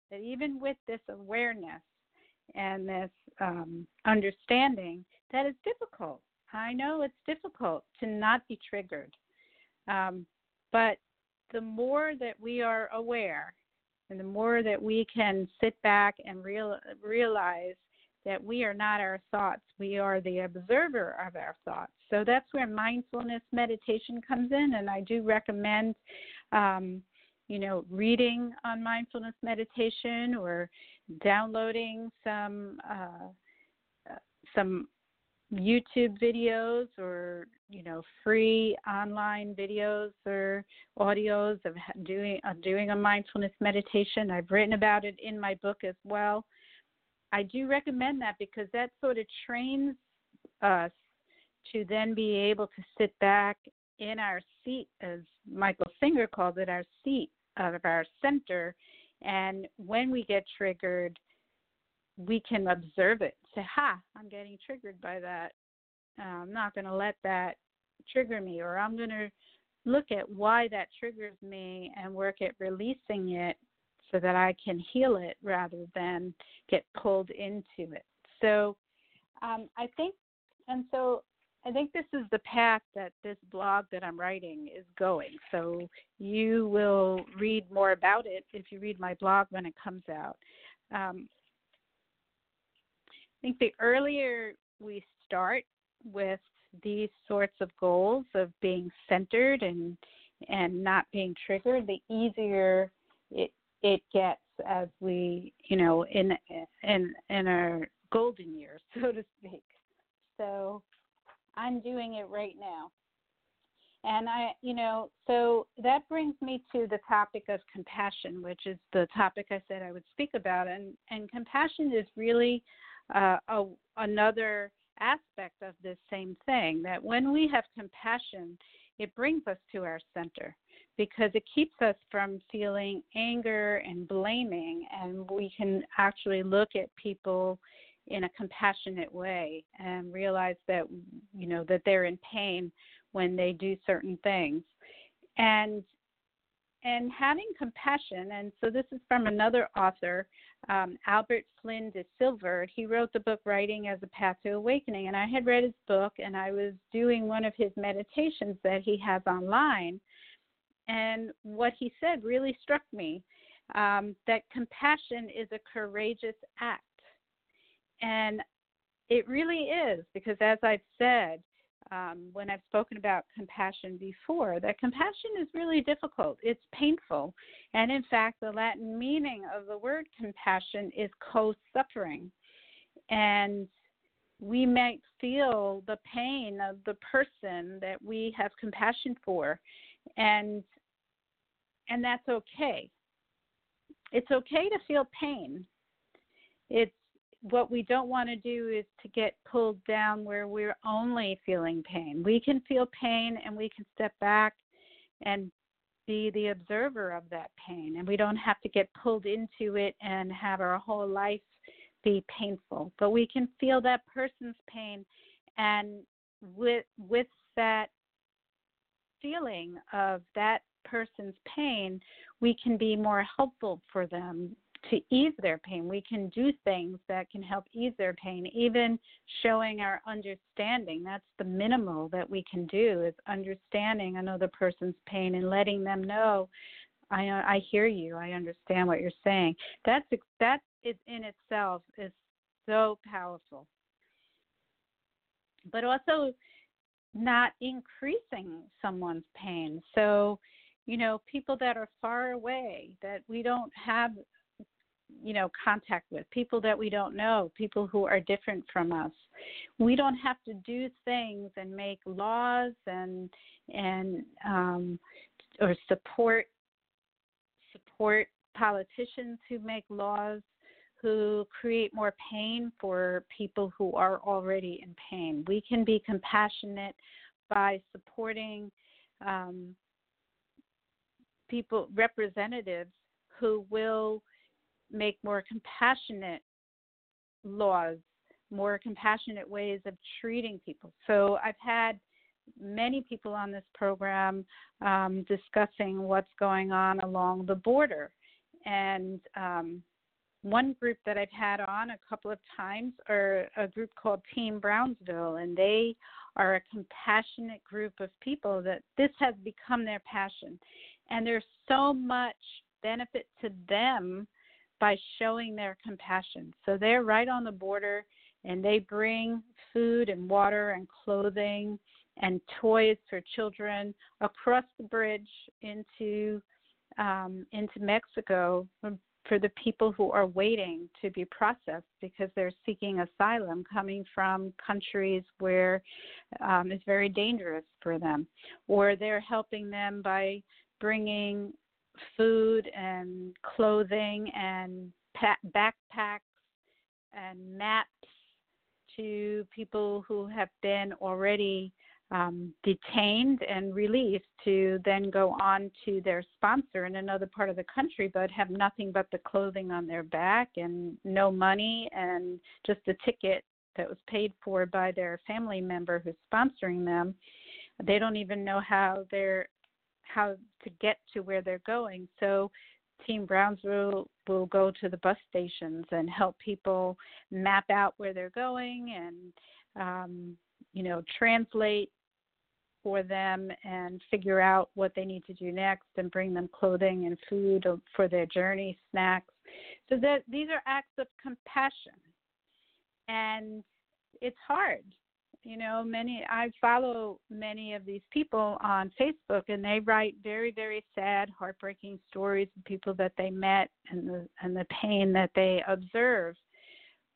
that even with this awareness and this um, understanding, that it's difficult. I know it's difficult to not be triggered, um, but the more that we are aware and the more that we can sit back and real, realize that we are not our thoughts, we are the observer of our thoughts. So that's where mindfulness meditation comes in, and I do recommend, um, you know, reading on mindfulness meditation or downloading some uh, some YouTube videos or you know free online videos or audios of doing of doing a mindfulness meditation. I've written about it in my book as well. I do recommend that because that sort of trains us to then be able to sit back in our seat, as Michael Singer called it, our seat of our center. And when we get triggered, we can observe it. Say, ha, I'm getting triggered by that. I'm not going to let that trigger me, or I'm going to look at why that triggers me and work at releasing it so that I can heal it rather than get pulled into it. So um, I think, and so I think this is the path that this blog that I'm writing is going. So you will read more about it if you read my blog when it comes out. Um, I think the earlier we start with these sorts of goals of being centered and and not being triggered, the easier it it gets as we, you know, in in in our golden years, [laughs] so to speak. So I'm doing it right now. And I, you know, so that brings me to the topic of compassion, which is the topic I said I would speak about. And and compassion is really uh, a, another aspect of this same thing. That when we have compassion, it brings us to our center because it keeps us from feeling anger and blaming, and we can actually look at people in a compassionate way and realize that you know that they're in pain when they do certain things and and having compassion and so this is from another author um, albert flynn de silver he wrote the book writing as a path to awakening and i had read his book and i was doing one of his meditations that he has online and what he said really struck me um, that compassion is a courageous act. And it really is, because as I've said, um, when I've spoken about compassion before, that compassion is really difficult. It's painful. And in fact, the Latin meaning of the word compassion is co suffering. And we might feel the pain of the person that we have compassion for. And and that's okay. It's okay to feel pain. It's what we don't want to do is to get pulled down where we're only feeling pain. We can feel pain and we can step back and be the observer of that pain. And we don't have to get pulled into it and have our whole life be painful. But we can feel that person's pain and with with that feeling of that person's pain, we can be more helpful for them to ease their pain. We can do things that can help ease their pain, even showing our understanding. That's the minimal that we can do is understanding another person's pain and letting them know, I I hear you. I understand what you're saying. That's that is in itself is so powerful. But also not increasing someone's pain. So, you know, people that are far away that we don't have you know contact with people that we don't know people who are different from us. We don't have to do things and make laws and and um or support support politicians who make laws who create more pain for people who are already in pain. We can be compassionate by supporting um, people representatives who will make more compassionate laws, more compassionate ways of treating people. So I've had many people on this program um, discussing what's going on along the border. And um, one group that I've had on a couple of times are a group called Team Brownsville, and they are a compassionate group of people that this has become their passion. And there's so much benefit to them by showing their compassion. So they're right on the border and they bring food and water and clothing and toys for children across the bridge into um, into Mexico for the people who are waiting to be processed because they're seeking asylum coming from countries where um, it's very dangerous for them, or they're helping them by bringing food and clothing and backpacks and maps to people who have been already um, detained and released to then go on to their sponsor in another part of the country, but have nothing but the clothing on their back and no money and just a ticket that was paid for by their family member who's sponsoring them. They don't even know how they're how to get to where they're going. So Team Brownsville will go to the bus stations and help people map out where they're going and um, you know translate for them and figure out what they need to do next and bring them clothing and food for their journey, snacks. So that these are acts of compassion. And it's hard you know many i follow many of these people on facebook and they write very very sad heartbreaking stories of people that they met and the and the pain that they observe.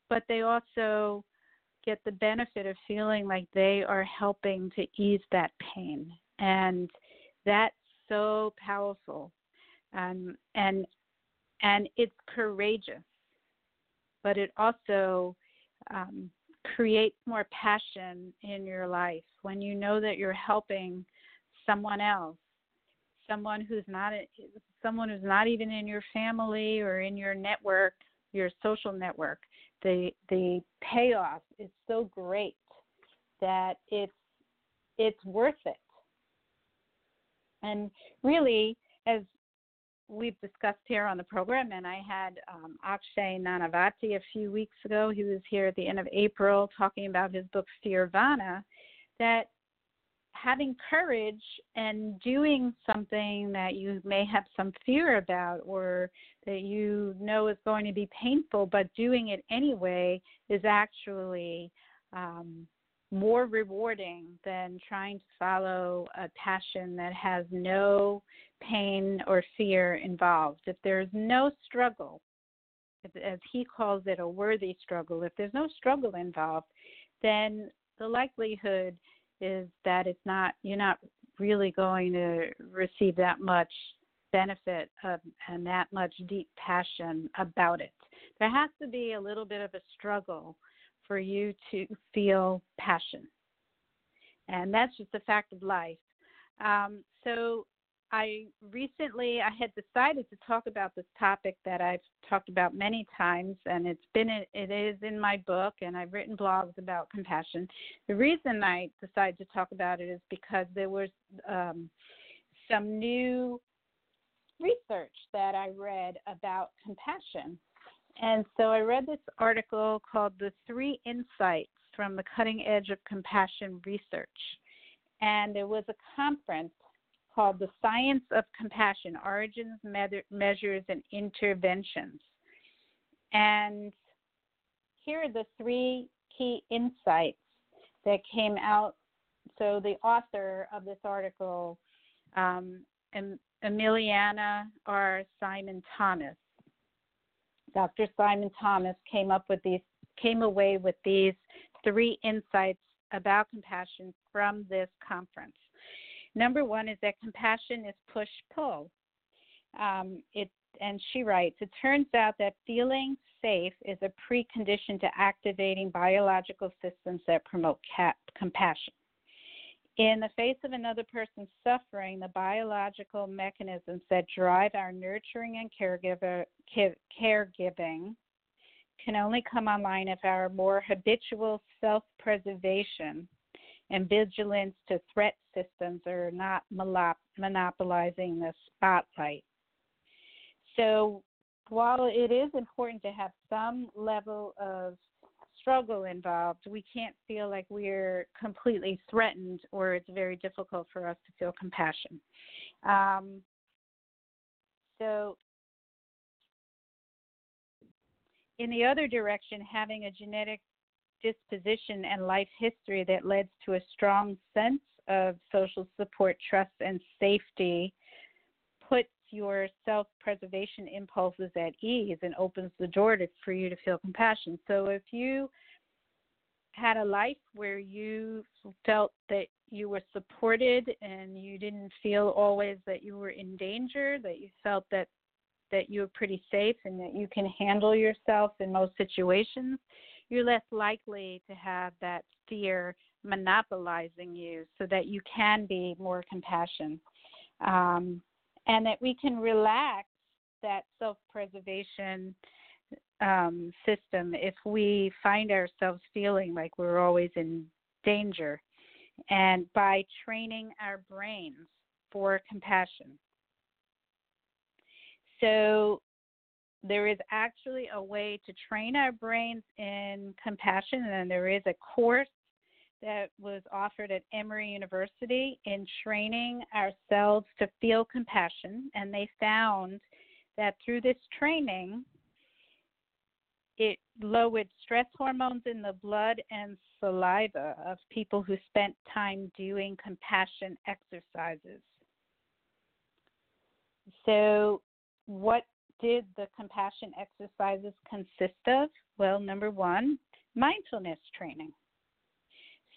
But they also get the benefit of feeling like they are helping to ease that pain. And that's so powerful. Um, and and it's courageous. But it also um, creates more passion in your life when you know that you're helping someone else someone who's not someone who's not even in your family or in your network your social network the the payoff is so great that it's it's worth it. And really as we've discussed here on the program, and I had um, Akshay Nanavati a few weeks ago. He was here at the end of April talking about his book Fearvana. That having courage and doing something that you may have some fear about or that you know is going to be painful, but doing it anyway is actually um, more rewarding than trying to follow a passion that has no pain or fear involved. If there's no struggle, as he calls it, a worthy struggle, if there's no struggle involved, then the likelihood is that it's not you're not really going to receive that much benefit of, and that much deep passion about it. There has to be a little bit of a struggle for you to feel passion. And that's just a fact of life. Um, so I recently I had decided to talk about this topic that I've talked about many times, and it's been it is in my book, and I've written blogs about compassion. The reason I decided to talk about it is because there was um, some new research that I read about compassion, and so I read this article called "The Three Insights from the Cutting Edge of Compassion Research," and it was a conference called The Science of Compassion Origins, Measures, and Interventions. And here are the three key insights that came out. So, the author of this article, um, Emiliana R. Simon Thomas, Dr. Simon Thomas came up with these, came away with these three insights about compassion from this conference. Number one is that compassion is push pull. Um, it and she writes, it turns out that feeling safe is a precondition to activating biological systems that promote compassion. In the face of another person's suffering, the biological mechanisms that drive our nurturing and caregiver, care, caregiving can only come online if our more habitual self preservation and vigilance to threat systems are not monopolizing the spotlight. So, while it is important to have some level of struggle involved, we can't feel like we're completely threatened or it's very difficult for us to feel compassion. Um, so, in the other direction, having a genetic disposition and life history that led to a strong sense of social support, trust, and safety puts your self preservation impulses at ease and opens the door to, for you to feel compassion. So if you had a life where you felt that you were supported and you didn't feel always that you were in danger, that you felt that that you were pretty safe and that you can handle yourself in most situations, you're less likely to have that fear monopolizing you so that you can be more compassionate um, and that we can relax that self preservation um, system if we find ourselves feeling like we're always in danger and by training our brains for compassion. So, there is actually a way to train our brains in compassion, and there is a course that was offered at Emory University in training ourselves to feel compassion. And they found that through this training, it lowered stress hormones in the blood and saliva of people who spent time doing compassion exercises. So, what did the compassion exercises consist of? Well, number one, mindfulness training.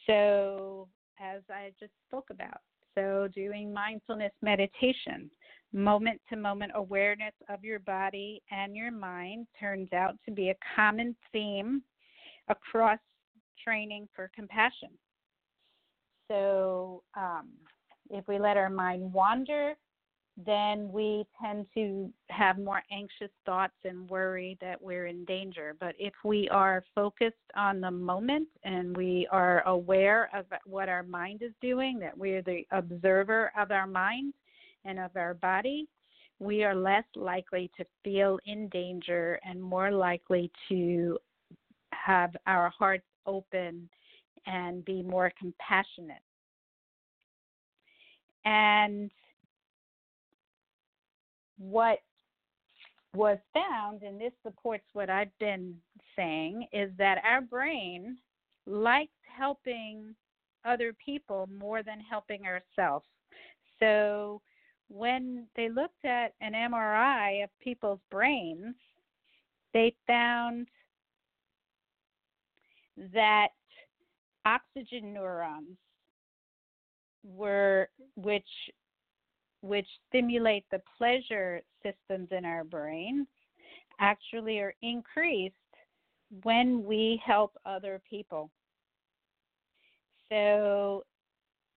So, as I just spoke about, so doing mindfulness meditation, moment to moment awareness of your body and your mind turns out to be a common theme across training for compassion. So, um, if we let our mind wander, then we tend to have more anxious thoughts and worry that we're in danger. But if we are focused on the moment and we are aware of what our mind is doing, that we're the observer of our mind and of our body, we are less likely to feel in danger and more likely to have our hearts open and be more compassionate And what was found, and this supports what I've been saying, is that our brain likes helping other people more than helping ourselves. So when they looked at an MRI of people's brains, they found that oxygen neurons were which which stimulate the pleasure systems in our brains actually are increased when we help other people. So,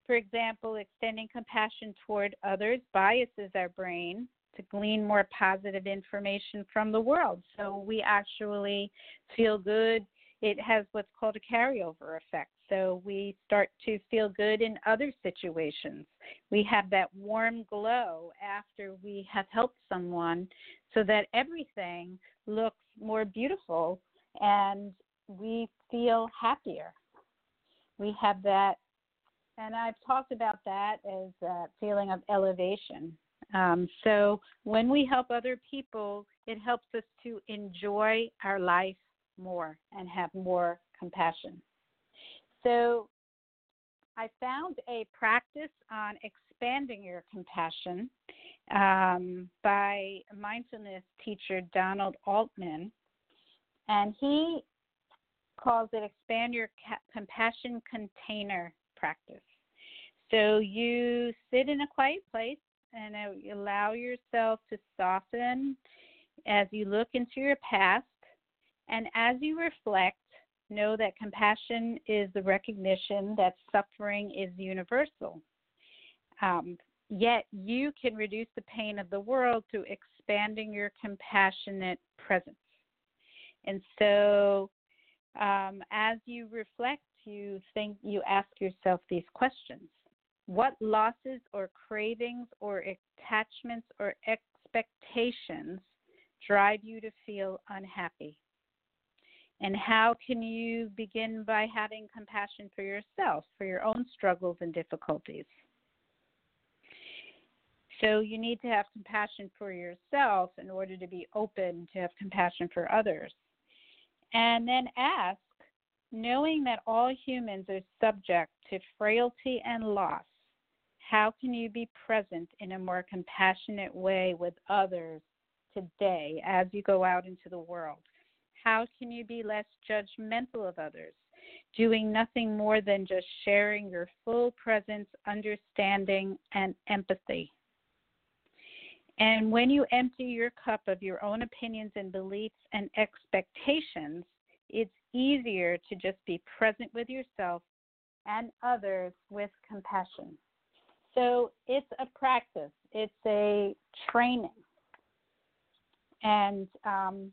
for example, extending compassion toward others biases our brain to glean more positive information from the world. So we actually feel good. It has what's called a carryover effect. So we start to feel good in other situations. We have that warm glow after we have helped someone so that everything looks more beautiful and we feel happier. We have that, and I've talked about that as a feeling of elevation. Um, so when we help other people, it helps us to enjoy our life more and have more compassion. So I found a practice on expanding your compassion um, by mindfulness teacher Donald Altman, and he calls it expand your compassion container practice. So you sit in a quiet place and allow yourself to soften as you look into your past and as you reflect know that compassion is the recognition that suffering is universal. Um, yet you can reduce the pain of the world through expanding your compassionate presence. And so, um, as you reflect, you think, you ask yourself these questions What losses or cravings or attachments or expectations drive you to feel unhappy? And how can you begin by having compassion for yourself, for your own struggles and difficulties? So you need to have compassion for yourself in order to be open to have compassion for others. And then ask, knowing that all humans are subject to frailty and loss, how can you be present in a more compassionate way with others today as you go out into the world? How can you be less judgmental of others? Doing nothing more than just sharing your full presence, understanding, and empathy. And when you empty your cup of your own opinions and beliefs and expectations, it's easier to just be present with yourself and others with compassion. So it's a practice, it's a training. And um,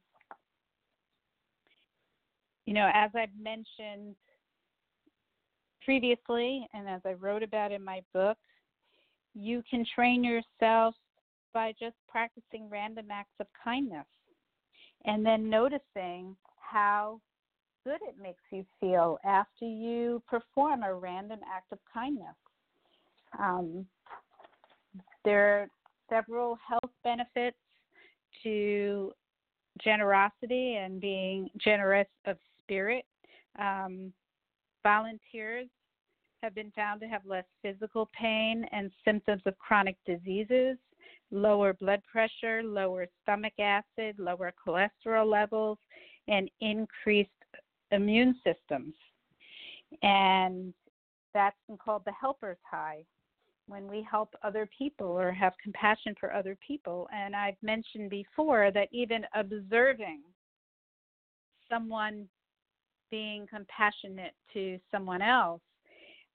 you know, as I've mentioned previously and as I wrote about in my book, you can train yourself by just practicing random acts of kindness and then noticing how good it makes you feel after you perform a random act of kindness. Um, there are several health benefits to generosity and being generous of spirit. Um, volunteers have been found to have less physical pain and symptoms of chronic diseases, lower blood pressure, lower stomach acid, lower cholesterol levels, and increased immune systems. And that's been called the helper's high when we help other people or have compassion for other people. And I've mentioned before that even observing someone being compassionate to someone else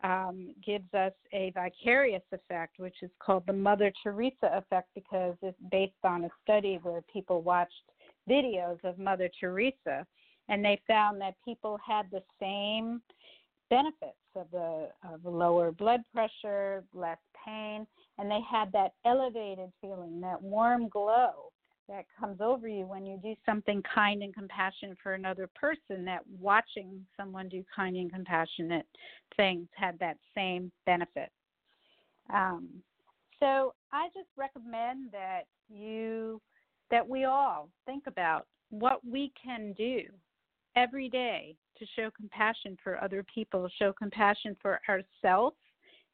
um, gives us a vicarious effect, which is called the Mother Teresa effect because it's based on a study where people watched videos of Mother Teresa and they found that people had the same benefits of the of lower blood pressure, less pain, and they had that elevated feeling, that warm glow that comes over you when you do something kind and compassionate for another person that watching someone do kind and compassionate things had that same benefit um, So I just recommend that you, that we all think about what we can do every day to show compassion for other people, show compassion for ourselves,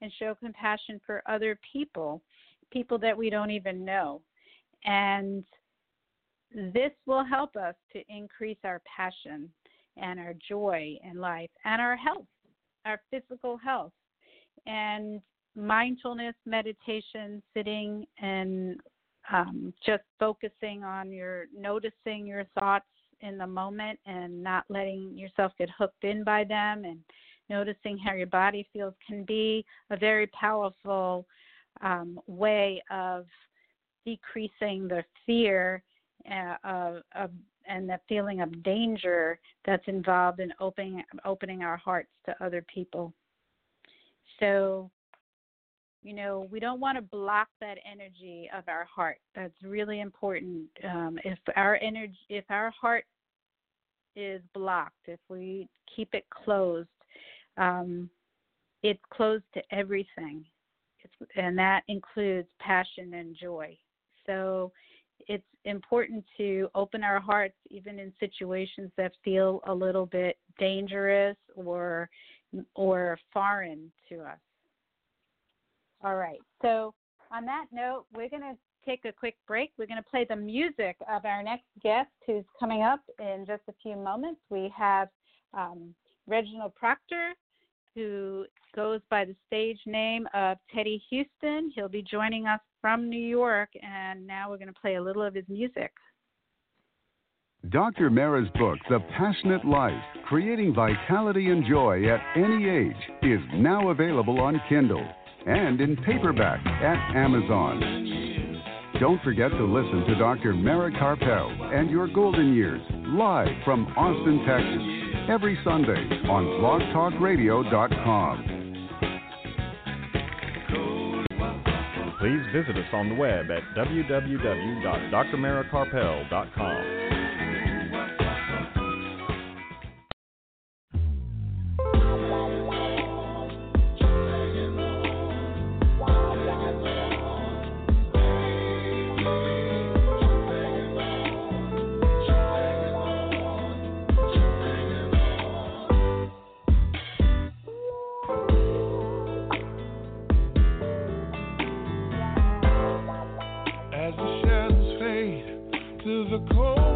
and show compassion for other people, people that we don't even know. And this will help us to increase our passion and our joy in life and our health, our physical health. And mindfulness meditation, sitting and um, just focusing on your noticing your thoughts in the moment and not letting yourself get hooked in by them and noticing how your body feels can be a very powerful um, way of decreasing the fear uh, of, and the feeling of danger that's involved in opening opening our hearts to other people. So, you know, we don't want to block that energy of our heart. That's really important. Um, if our energy, if our heart is blocked, if we keep it closed, um, it's closed to everything, it's, and that includes passion and joy. So it's important to open our hearts even in situations that feel a little bit dangerous or or foreign to us. All right. So on that note, we're going to take a quick break. We're going to play the music of our next guest who's coming up in just a few moments. We have um, Reginald Proctor, who goes by the stage name of Teddy Houston. He'll be joining us from New York, and now we're going to play a little of his music. Dr. Mara's book, The Passionate Life Creating Vitality and Joy at Any Age, is now available on Kindle and in paperback at Amazon. Don't forget to listen to Dr. Mara Karpel and Your Golden Years live from Austin, Texas, every Sunday on blogtalkradio.com. Please visit us on the web at www.drmarakarpel.com. to the cold.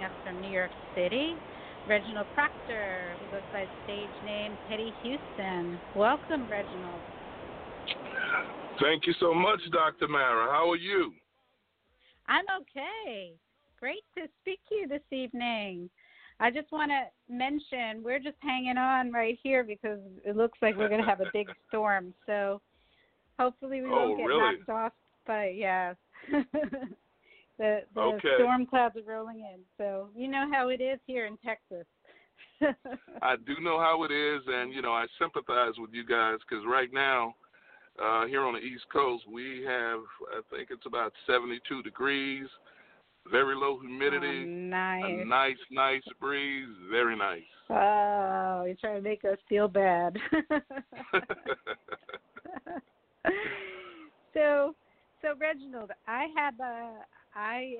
Joining us from New York City, Reginald Proctor, who goes by stage name Teddy Houston. Welcome, Reginald. Thank you so much, Dr. Mara. How are you? I'm okay. Great to speak to you this evening. I just want to mention we're just hanging on right here because it looks like we're going to have a big [laughs] storm. So hopefully we oh, won't oh, get really? knocked off. But yeah, [laughs] the the Okay. storm clouds are rolling in. So you know how it is here in Texas. [laughs] I do know how it is, and you know I sympathize with you guys because right now, uh, here on the East Coast, we have I think it's about 72 degrees, very low humidity, Oh, nice. a nice, nice breeze, very nice. Oh, you're trying to make us feel bad. [laughs] [laughs] so, so Reginald, I have the I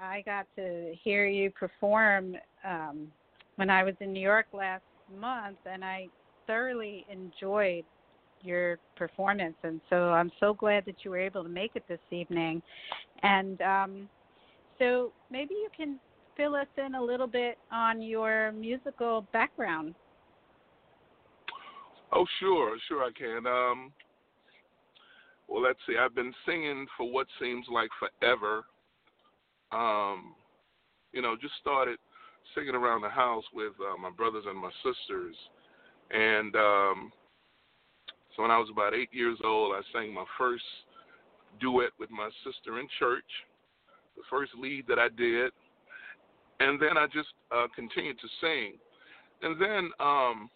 I got to hear you perform um, when I was in New York last month, and I thoroughly enjoyed your performance, and so I'm so glad that you were able to make it this evening. And um, so maybe you can fill us in a little bit on your musical background. Oh, sure, sure I can. Um, well, let's see. I've been singing for what seems like forever um, you know, just started singing around the house with uh, my brothers and my sisters. And um, so when I was about eight years old, I sang my first duet with my sister in church, the first lead that I did. And then I just uh, continued to sing. And then um,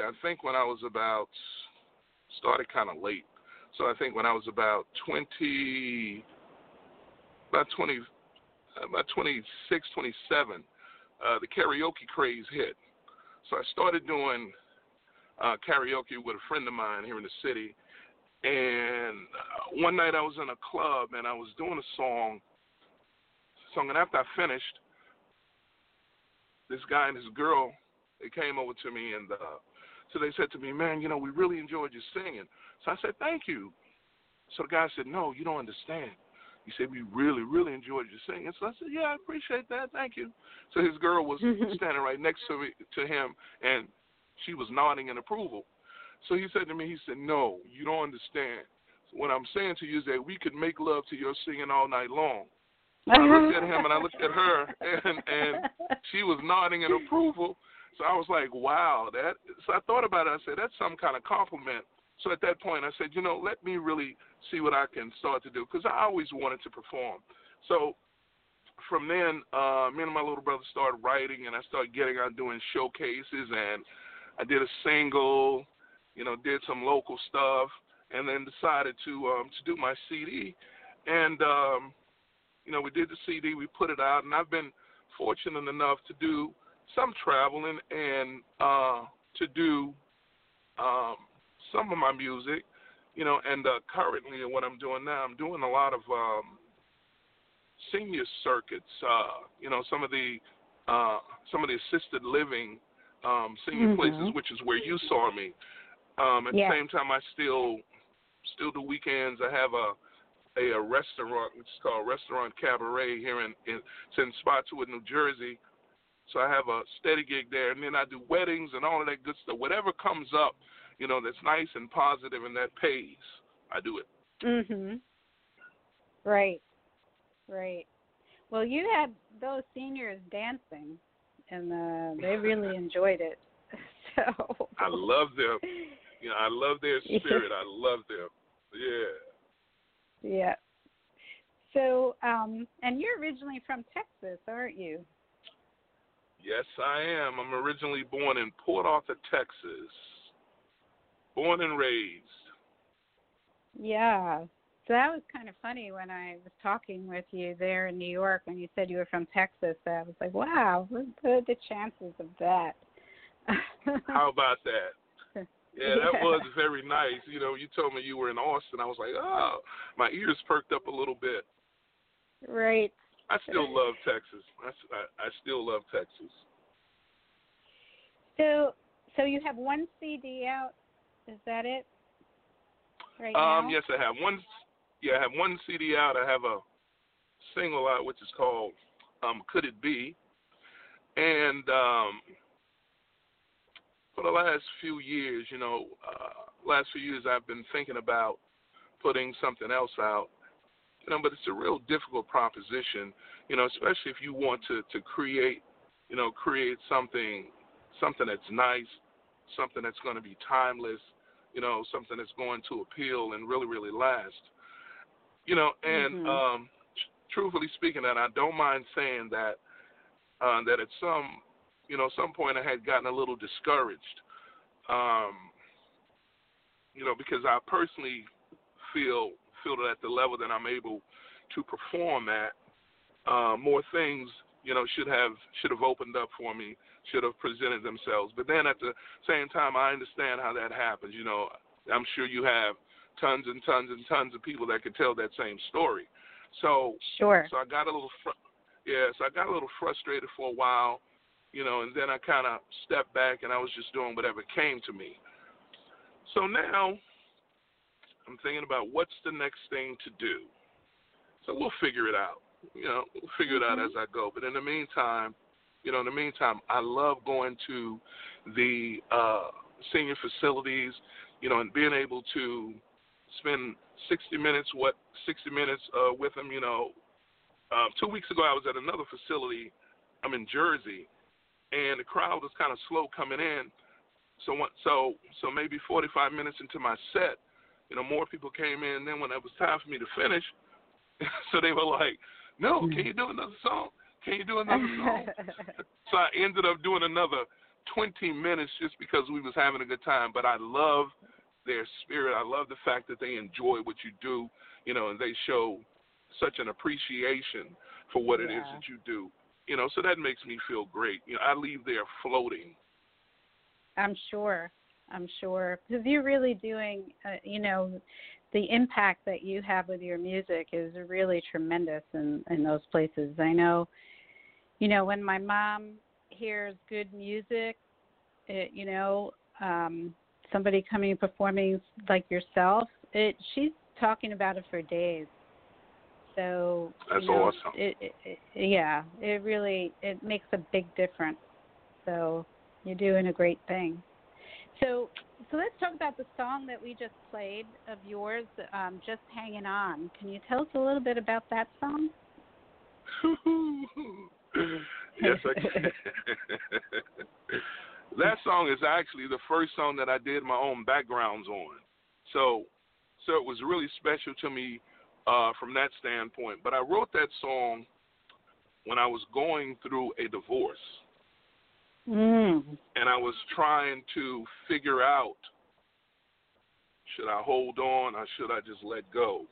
I think when I was about, started kind of late. So I think when I was about 20, by 20, uh, by 26, 27, uh, the karaoke craze hit. So I started doing uh, karaoke with a friend of mine here in the city. And uh, one night I was in a club and I was doing a song. Song and after I finished, this guy and his girl they came over to me and uh, so they said to me, "Man, you know we really enjoyed your singing." So I said, "Thank you." So the guy said, "No, you don't understand. He said, "We really, really enjoyed your singing." So I said, "Yeah, I appreciate that. Thank you." So his girl was [laughs] standing right next to me, to him, and she was nodding in approval. So he said to me, he said, "No, you don't understand. What I'm saying to you is that we could make love to your singing all night long." I looked at him and I looked at her, [laughs] and and she was nodding in approval. So I was like, wow, that. So I thought about it. I said, that's some kind of compliment. So at that point, I said, you know, let me really see what I can start to do because I always wanted to perform. So from then, uh, me and my little brother started writing, and I started getting out doing showcases, and I did a single, you know, did some local stuff, and then decided to um, to do my CD, and um, you know, we did the CD, we put it out, and I've been fortunate enough to do some traveling and uh, to do um, some of my music, you know, and uh, currently what I'm doing now, I'm doing a lot of um, senior circuits, uh, you know, some of the uh, some of the assisted living um, senior Mhm. places, which is where you saw me. Um, at Yeah. the same time, I still still do weekends. I have a a, a restaurant, which is called Restaurant Cabaret here in, in it's in Spotswood, New Jersey. So I have a steady gig there, and then I do weddings and all of that good stuff. Whatever comes up, you know, that's nice and positive and that pays, I do it. Mhm. Right. Right. Well, you had those seniors dancing, and uh, they really [laughs] enjoyed it. [laughs] So. I love them. You know, I love their [laughs] spirit. I love them. Yeah. Yeah. So, um, and you're originally from Texas, aren't you? Yes, I am. I'm originally born in Port Arthur, Texas. Born and raised. Yeah. So that was kind of funny when I was talking with you there in New York and you said you were from Texas. I was like, wow, what what are the chances of that? [laughs] How about that? Yeah, that Yeah. was very nice. You know, you told me you were in Austin. I was like, oh, my ears perked up a little bit. right. I still love Texas. I, I, I still love Texas. So, so you have one CD out. Is that it? Right Um, now? yes, I have one. yeah, I have one CD out. I have a single out which is called um, "Could It Be," and um, for the last few years, you know, uh, last few years I've been thinking about putting something else out. You know, but it's a real difficult proposition. You know, especially if you want to to create, you know, create something something that's nice, something that's going to be timeless. You know, something that's going to appeal and really really last. You know, and Mhm. um, truthfully speaking, and I don't mind saying that uh, that at some you know some point I had gotten a little discouraged. Um, you know, because I personally feel feel that at the level that I'm able to perform at, uh, more things you know should have should have opened up for me, should have presented themselves. But then at the same time, I understand how that happens. You know, I'm sure you have tons and tons and tons of people that could tell that same story. So Sure. so I got a little, fr- yeah. So I got a little frustrated for a while, you know, and then I kind of stepped back and I was just doing whatever came to me. So now I'm thinking about what's the next thing to do. So we'll figure it out. You know, we'll figure it out Mhm. as I go. But in the meantime, you know, in the meantime, I love going to the uh, senior facilities, you know, and being able to spend 60 minutes, what 60 minutes uh, with them. You know, uh, two weeks ago I was at another facility. I'm in Jersey, and the crowd was kind of slow coming in. So what, so so maybe 45 minutes into my set, you know, more people came in. Then when it was time for me to finish, [laughs] so they were like, "No, can you do another song? Can you do another song?" [laughs] so I ended up doing another 20 minutes just because we was having a good time. But I love their spirit. I love the fact that they enjoy what you do, you know, and they show such an appreciation for what it is that you do. You know, so that makes me feel great. You know, I leave there floating. I'm sure. I'm sure because you're really doing, uh, you know, the impact that you have with your music is really tremendous in in those places. I know, you know, when my mom hears good music, it, you know, um, somebody coming and performing like yourself, it she's talking about it for days. So That's you know, awesome. It, it, it, yeah, it really it makes a big difference. So you're doing a great thing. So, so let's talk about the song that we just played of yours, um, "Just Hanging On." Can you tell us a little bit about that song? [laughs] [laughs] yes, I can. [laughs] that song is actually the first song that I did my own backgrounds on. So, so it was really special to me uh, from that standpoint. But I wrote that song when I was going through a divorce. Mm. and I was trying to figure out should I hold on or should I just let go?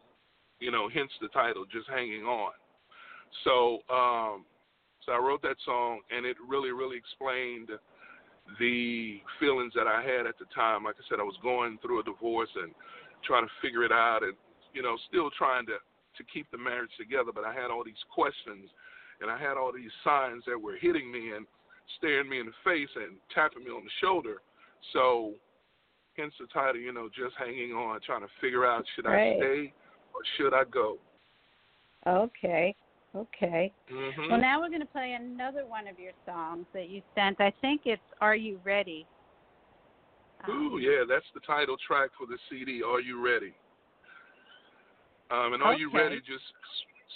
You know, hence the title, just hanging on. So, um, so I wrote that song, and it really, really explained the feelings that I had at the time. Like I said, I was going through a divorce and trying to figure it out, and you know, still trying to to keep the marriage together. But I had all these questions, and I had all these signs that were hitting me and staring me in the face and tapping me on the shoulder. So, hence the title, you know, just hanging on, trying to figure out should Right. I stay or should I go? Okay, okay. hmm Well, now we're going to play another one of your songs that you sent. I think it's "Are You Ready." Um, Ooh, yeah, that's the title track for the CD. Are you ready? Um, and are you ready just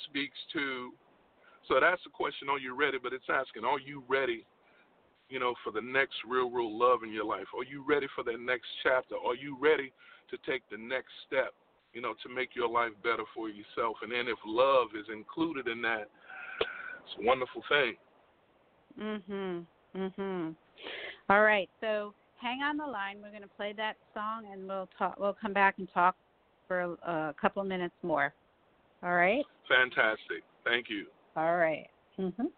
speaks to. So that's the question. Are you ready? But it's asking, are you ready? You know, for the next real, real love in your life. Are you ready for that next chapter? Are you ready to take the next step? You know, to make your life better for yourself. And then if love is included in that, it's a wonderful thing. Mhm. Mhm. All right. So hang on the line. We're going to play that song, and we'll talk. We'll come back and talk for a, a couple of minutes more. All right. Fantastic. Thank you. All right. Mhm.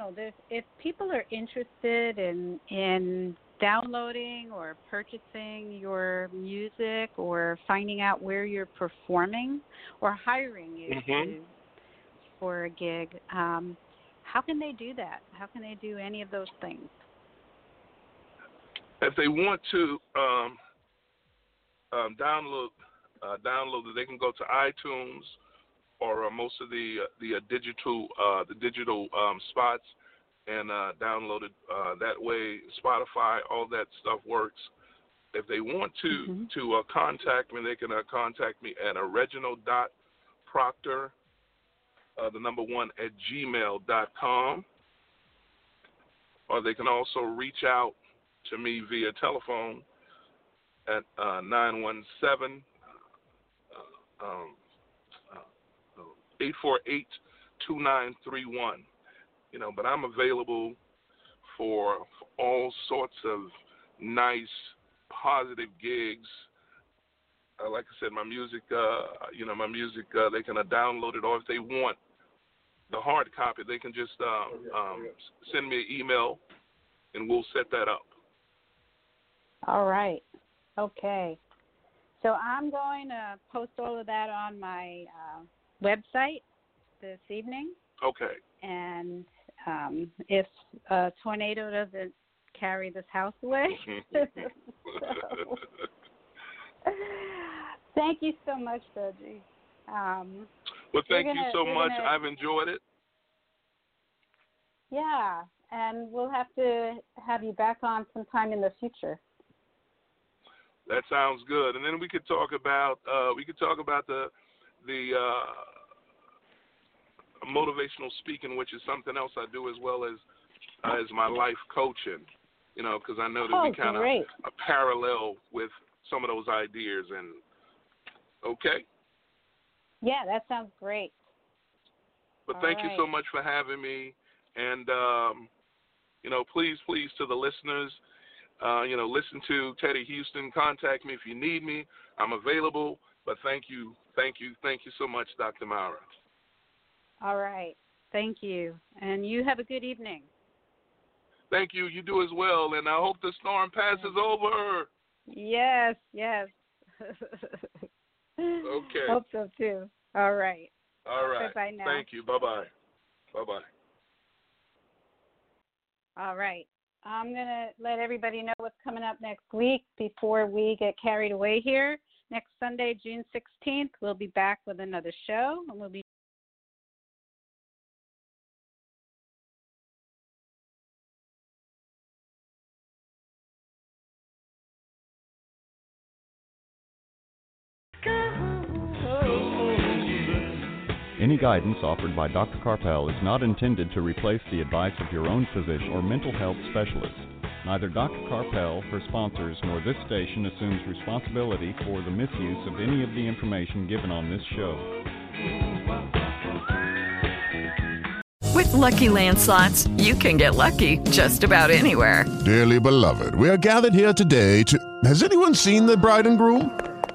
So Reginald, if people are interested in in downloading or purchasing your music or finding out where you're performing or hiring you Mhm. to, for a gig, um, how can they do that? How can they do any of those things? If they want to um, um, download uh, download it, they can go to iTunes or uh, most of the uh, the uh, digital uh, the digital um, spots and uh, download it uh, that way. Spotify, all that stuff works. If they want to Mhm. to uh, contact me, they can uh, contact me at Reginald dot Proctor, uh, the number one at gmail dot com, or they can also reach out to me via telephone at uh, 917 uh, um, 848 2931. You know, but I'm available for, all sorts of nice, positive gigs. Uh, like I said, my music, uh, you know, my music, uh, they can uh, download it, or if they want the hard copy, they can just um, um, send me an email, and we'll set that up. All right. Okay. So I'm going to post all of that on my uh, website this evening. Okay. And um, if a tornado doesn't carry this house away, so, [laughs] [laughs] Thank you so much, Reggie. Um, well, thank gonna, you so much. Gonna, I've enjoyed it. Yeah, and we'll have to have you back on sometime in the future. That sounds good. And then we could talk about uh, we could talk about the the uh, motivational speaking, which is something else I do as well as uh, as my life coaching. You know, because I know that oh, we kind of a parallel with some of those ideas. And okay. Yeah, that sounds great. But All thank right. you so much for having me. And um, you know, please, please, to the listeners, uh, you know, listen to Teddy Houston. Contact me if you need me. I'm available. But thank you, thank you, thank you so much, Dr. Mara. All right. Thank you. And you have a good evening. Thank you. You do as well. And I hope the storm passes over. Yes, yes. [laughs] okay. Hope so too. All right. All right. Bye now. Thank you. Bye bye. Bye bye. All right. I'm going to let everybody know what's coming up next week before we get carried away here. Next Sunday, June 16th, we'll be back with another show and we'll be guidance offered by Dr. Karpel is not intended to replace the advice of your own physician or mental health specialist. Neither Dr. Karpel, her sponsors, nor this station assumes responsibility for the misuse of any of the information given on this show. With LuckyLand Slots, you can get lucky just about anywhere. Dearly beloved, we are gathered here today to. Has anyone seen the bride and groom?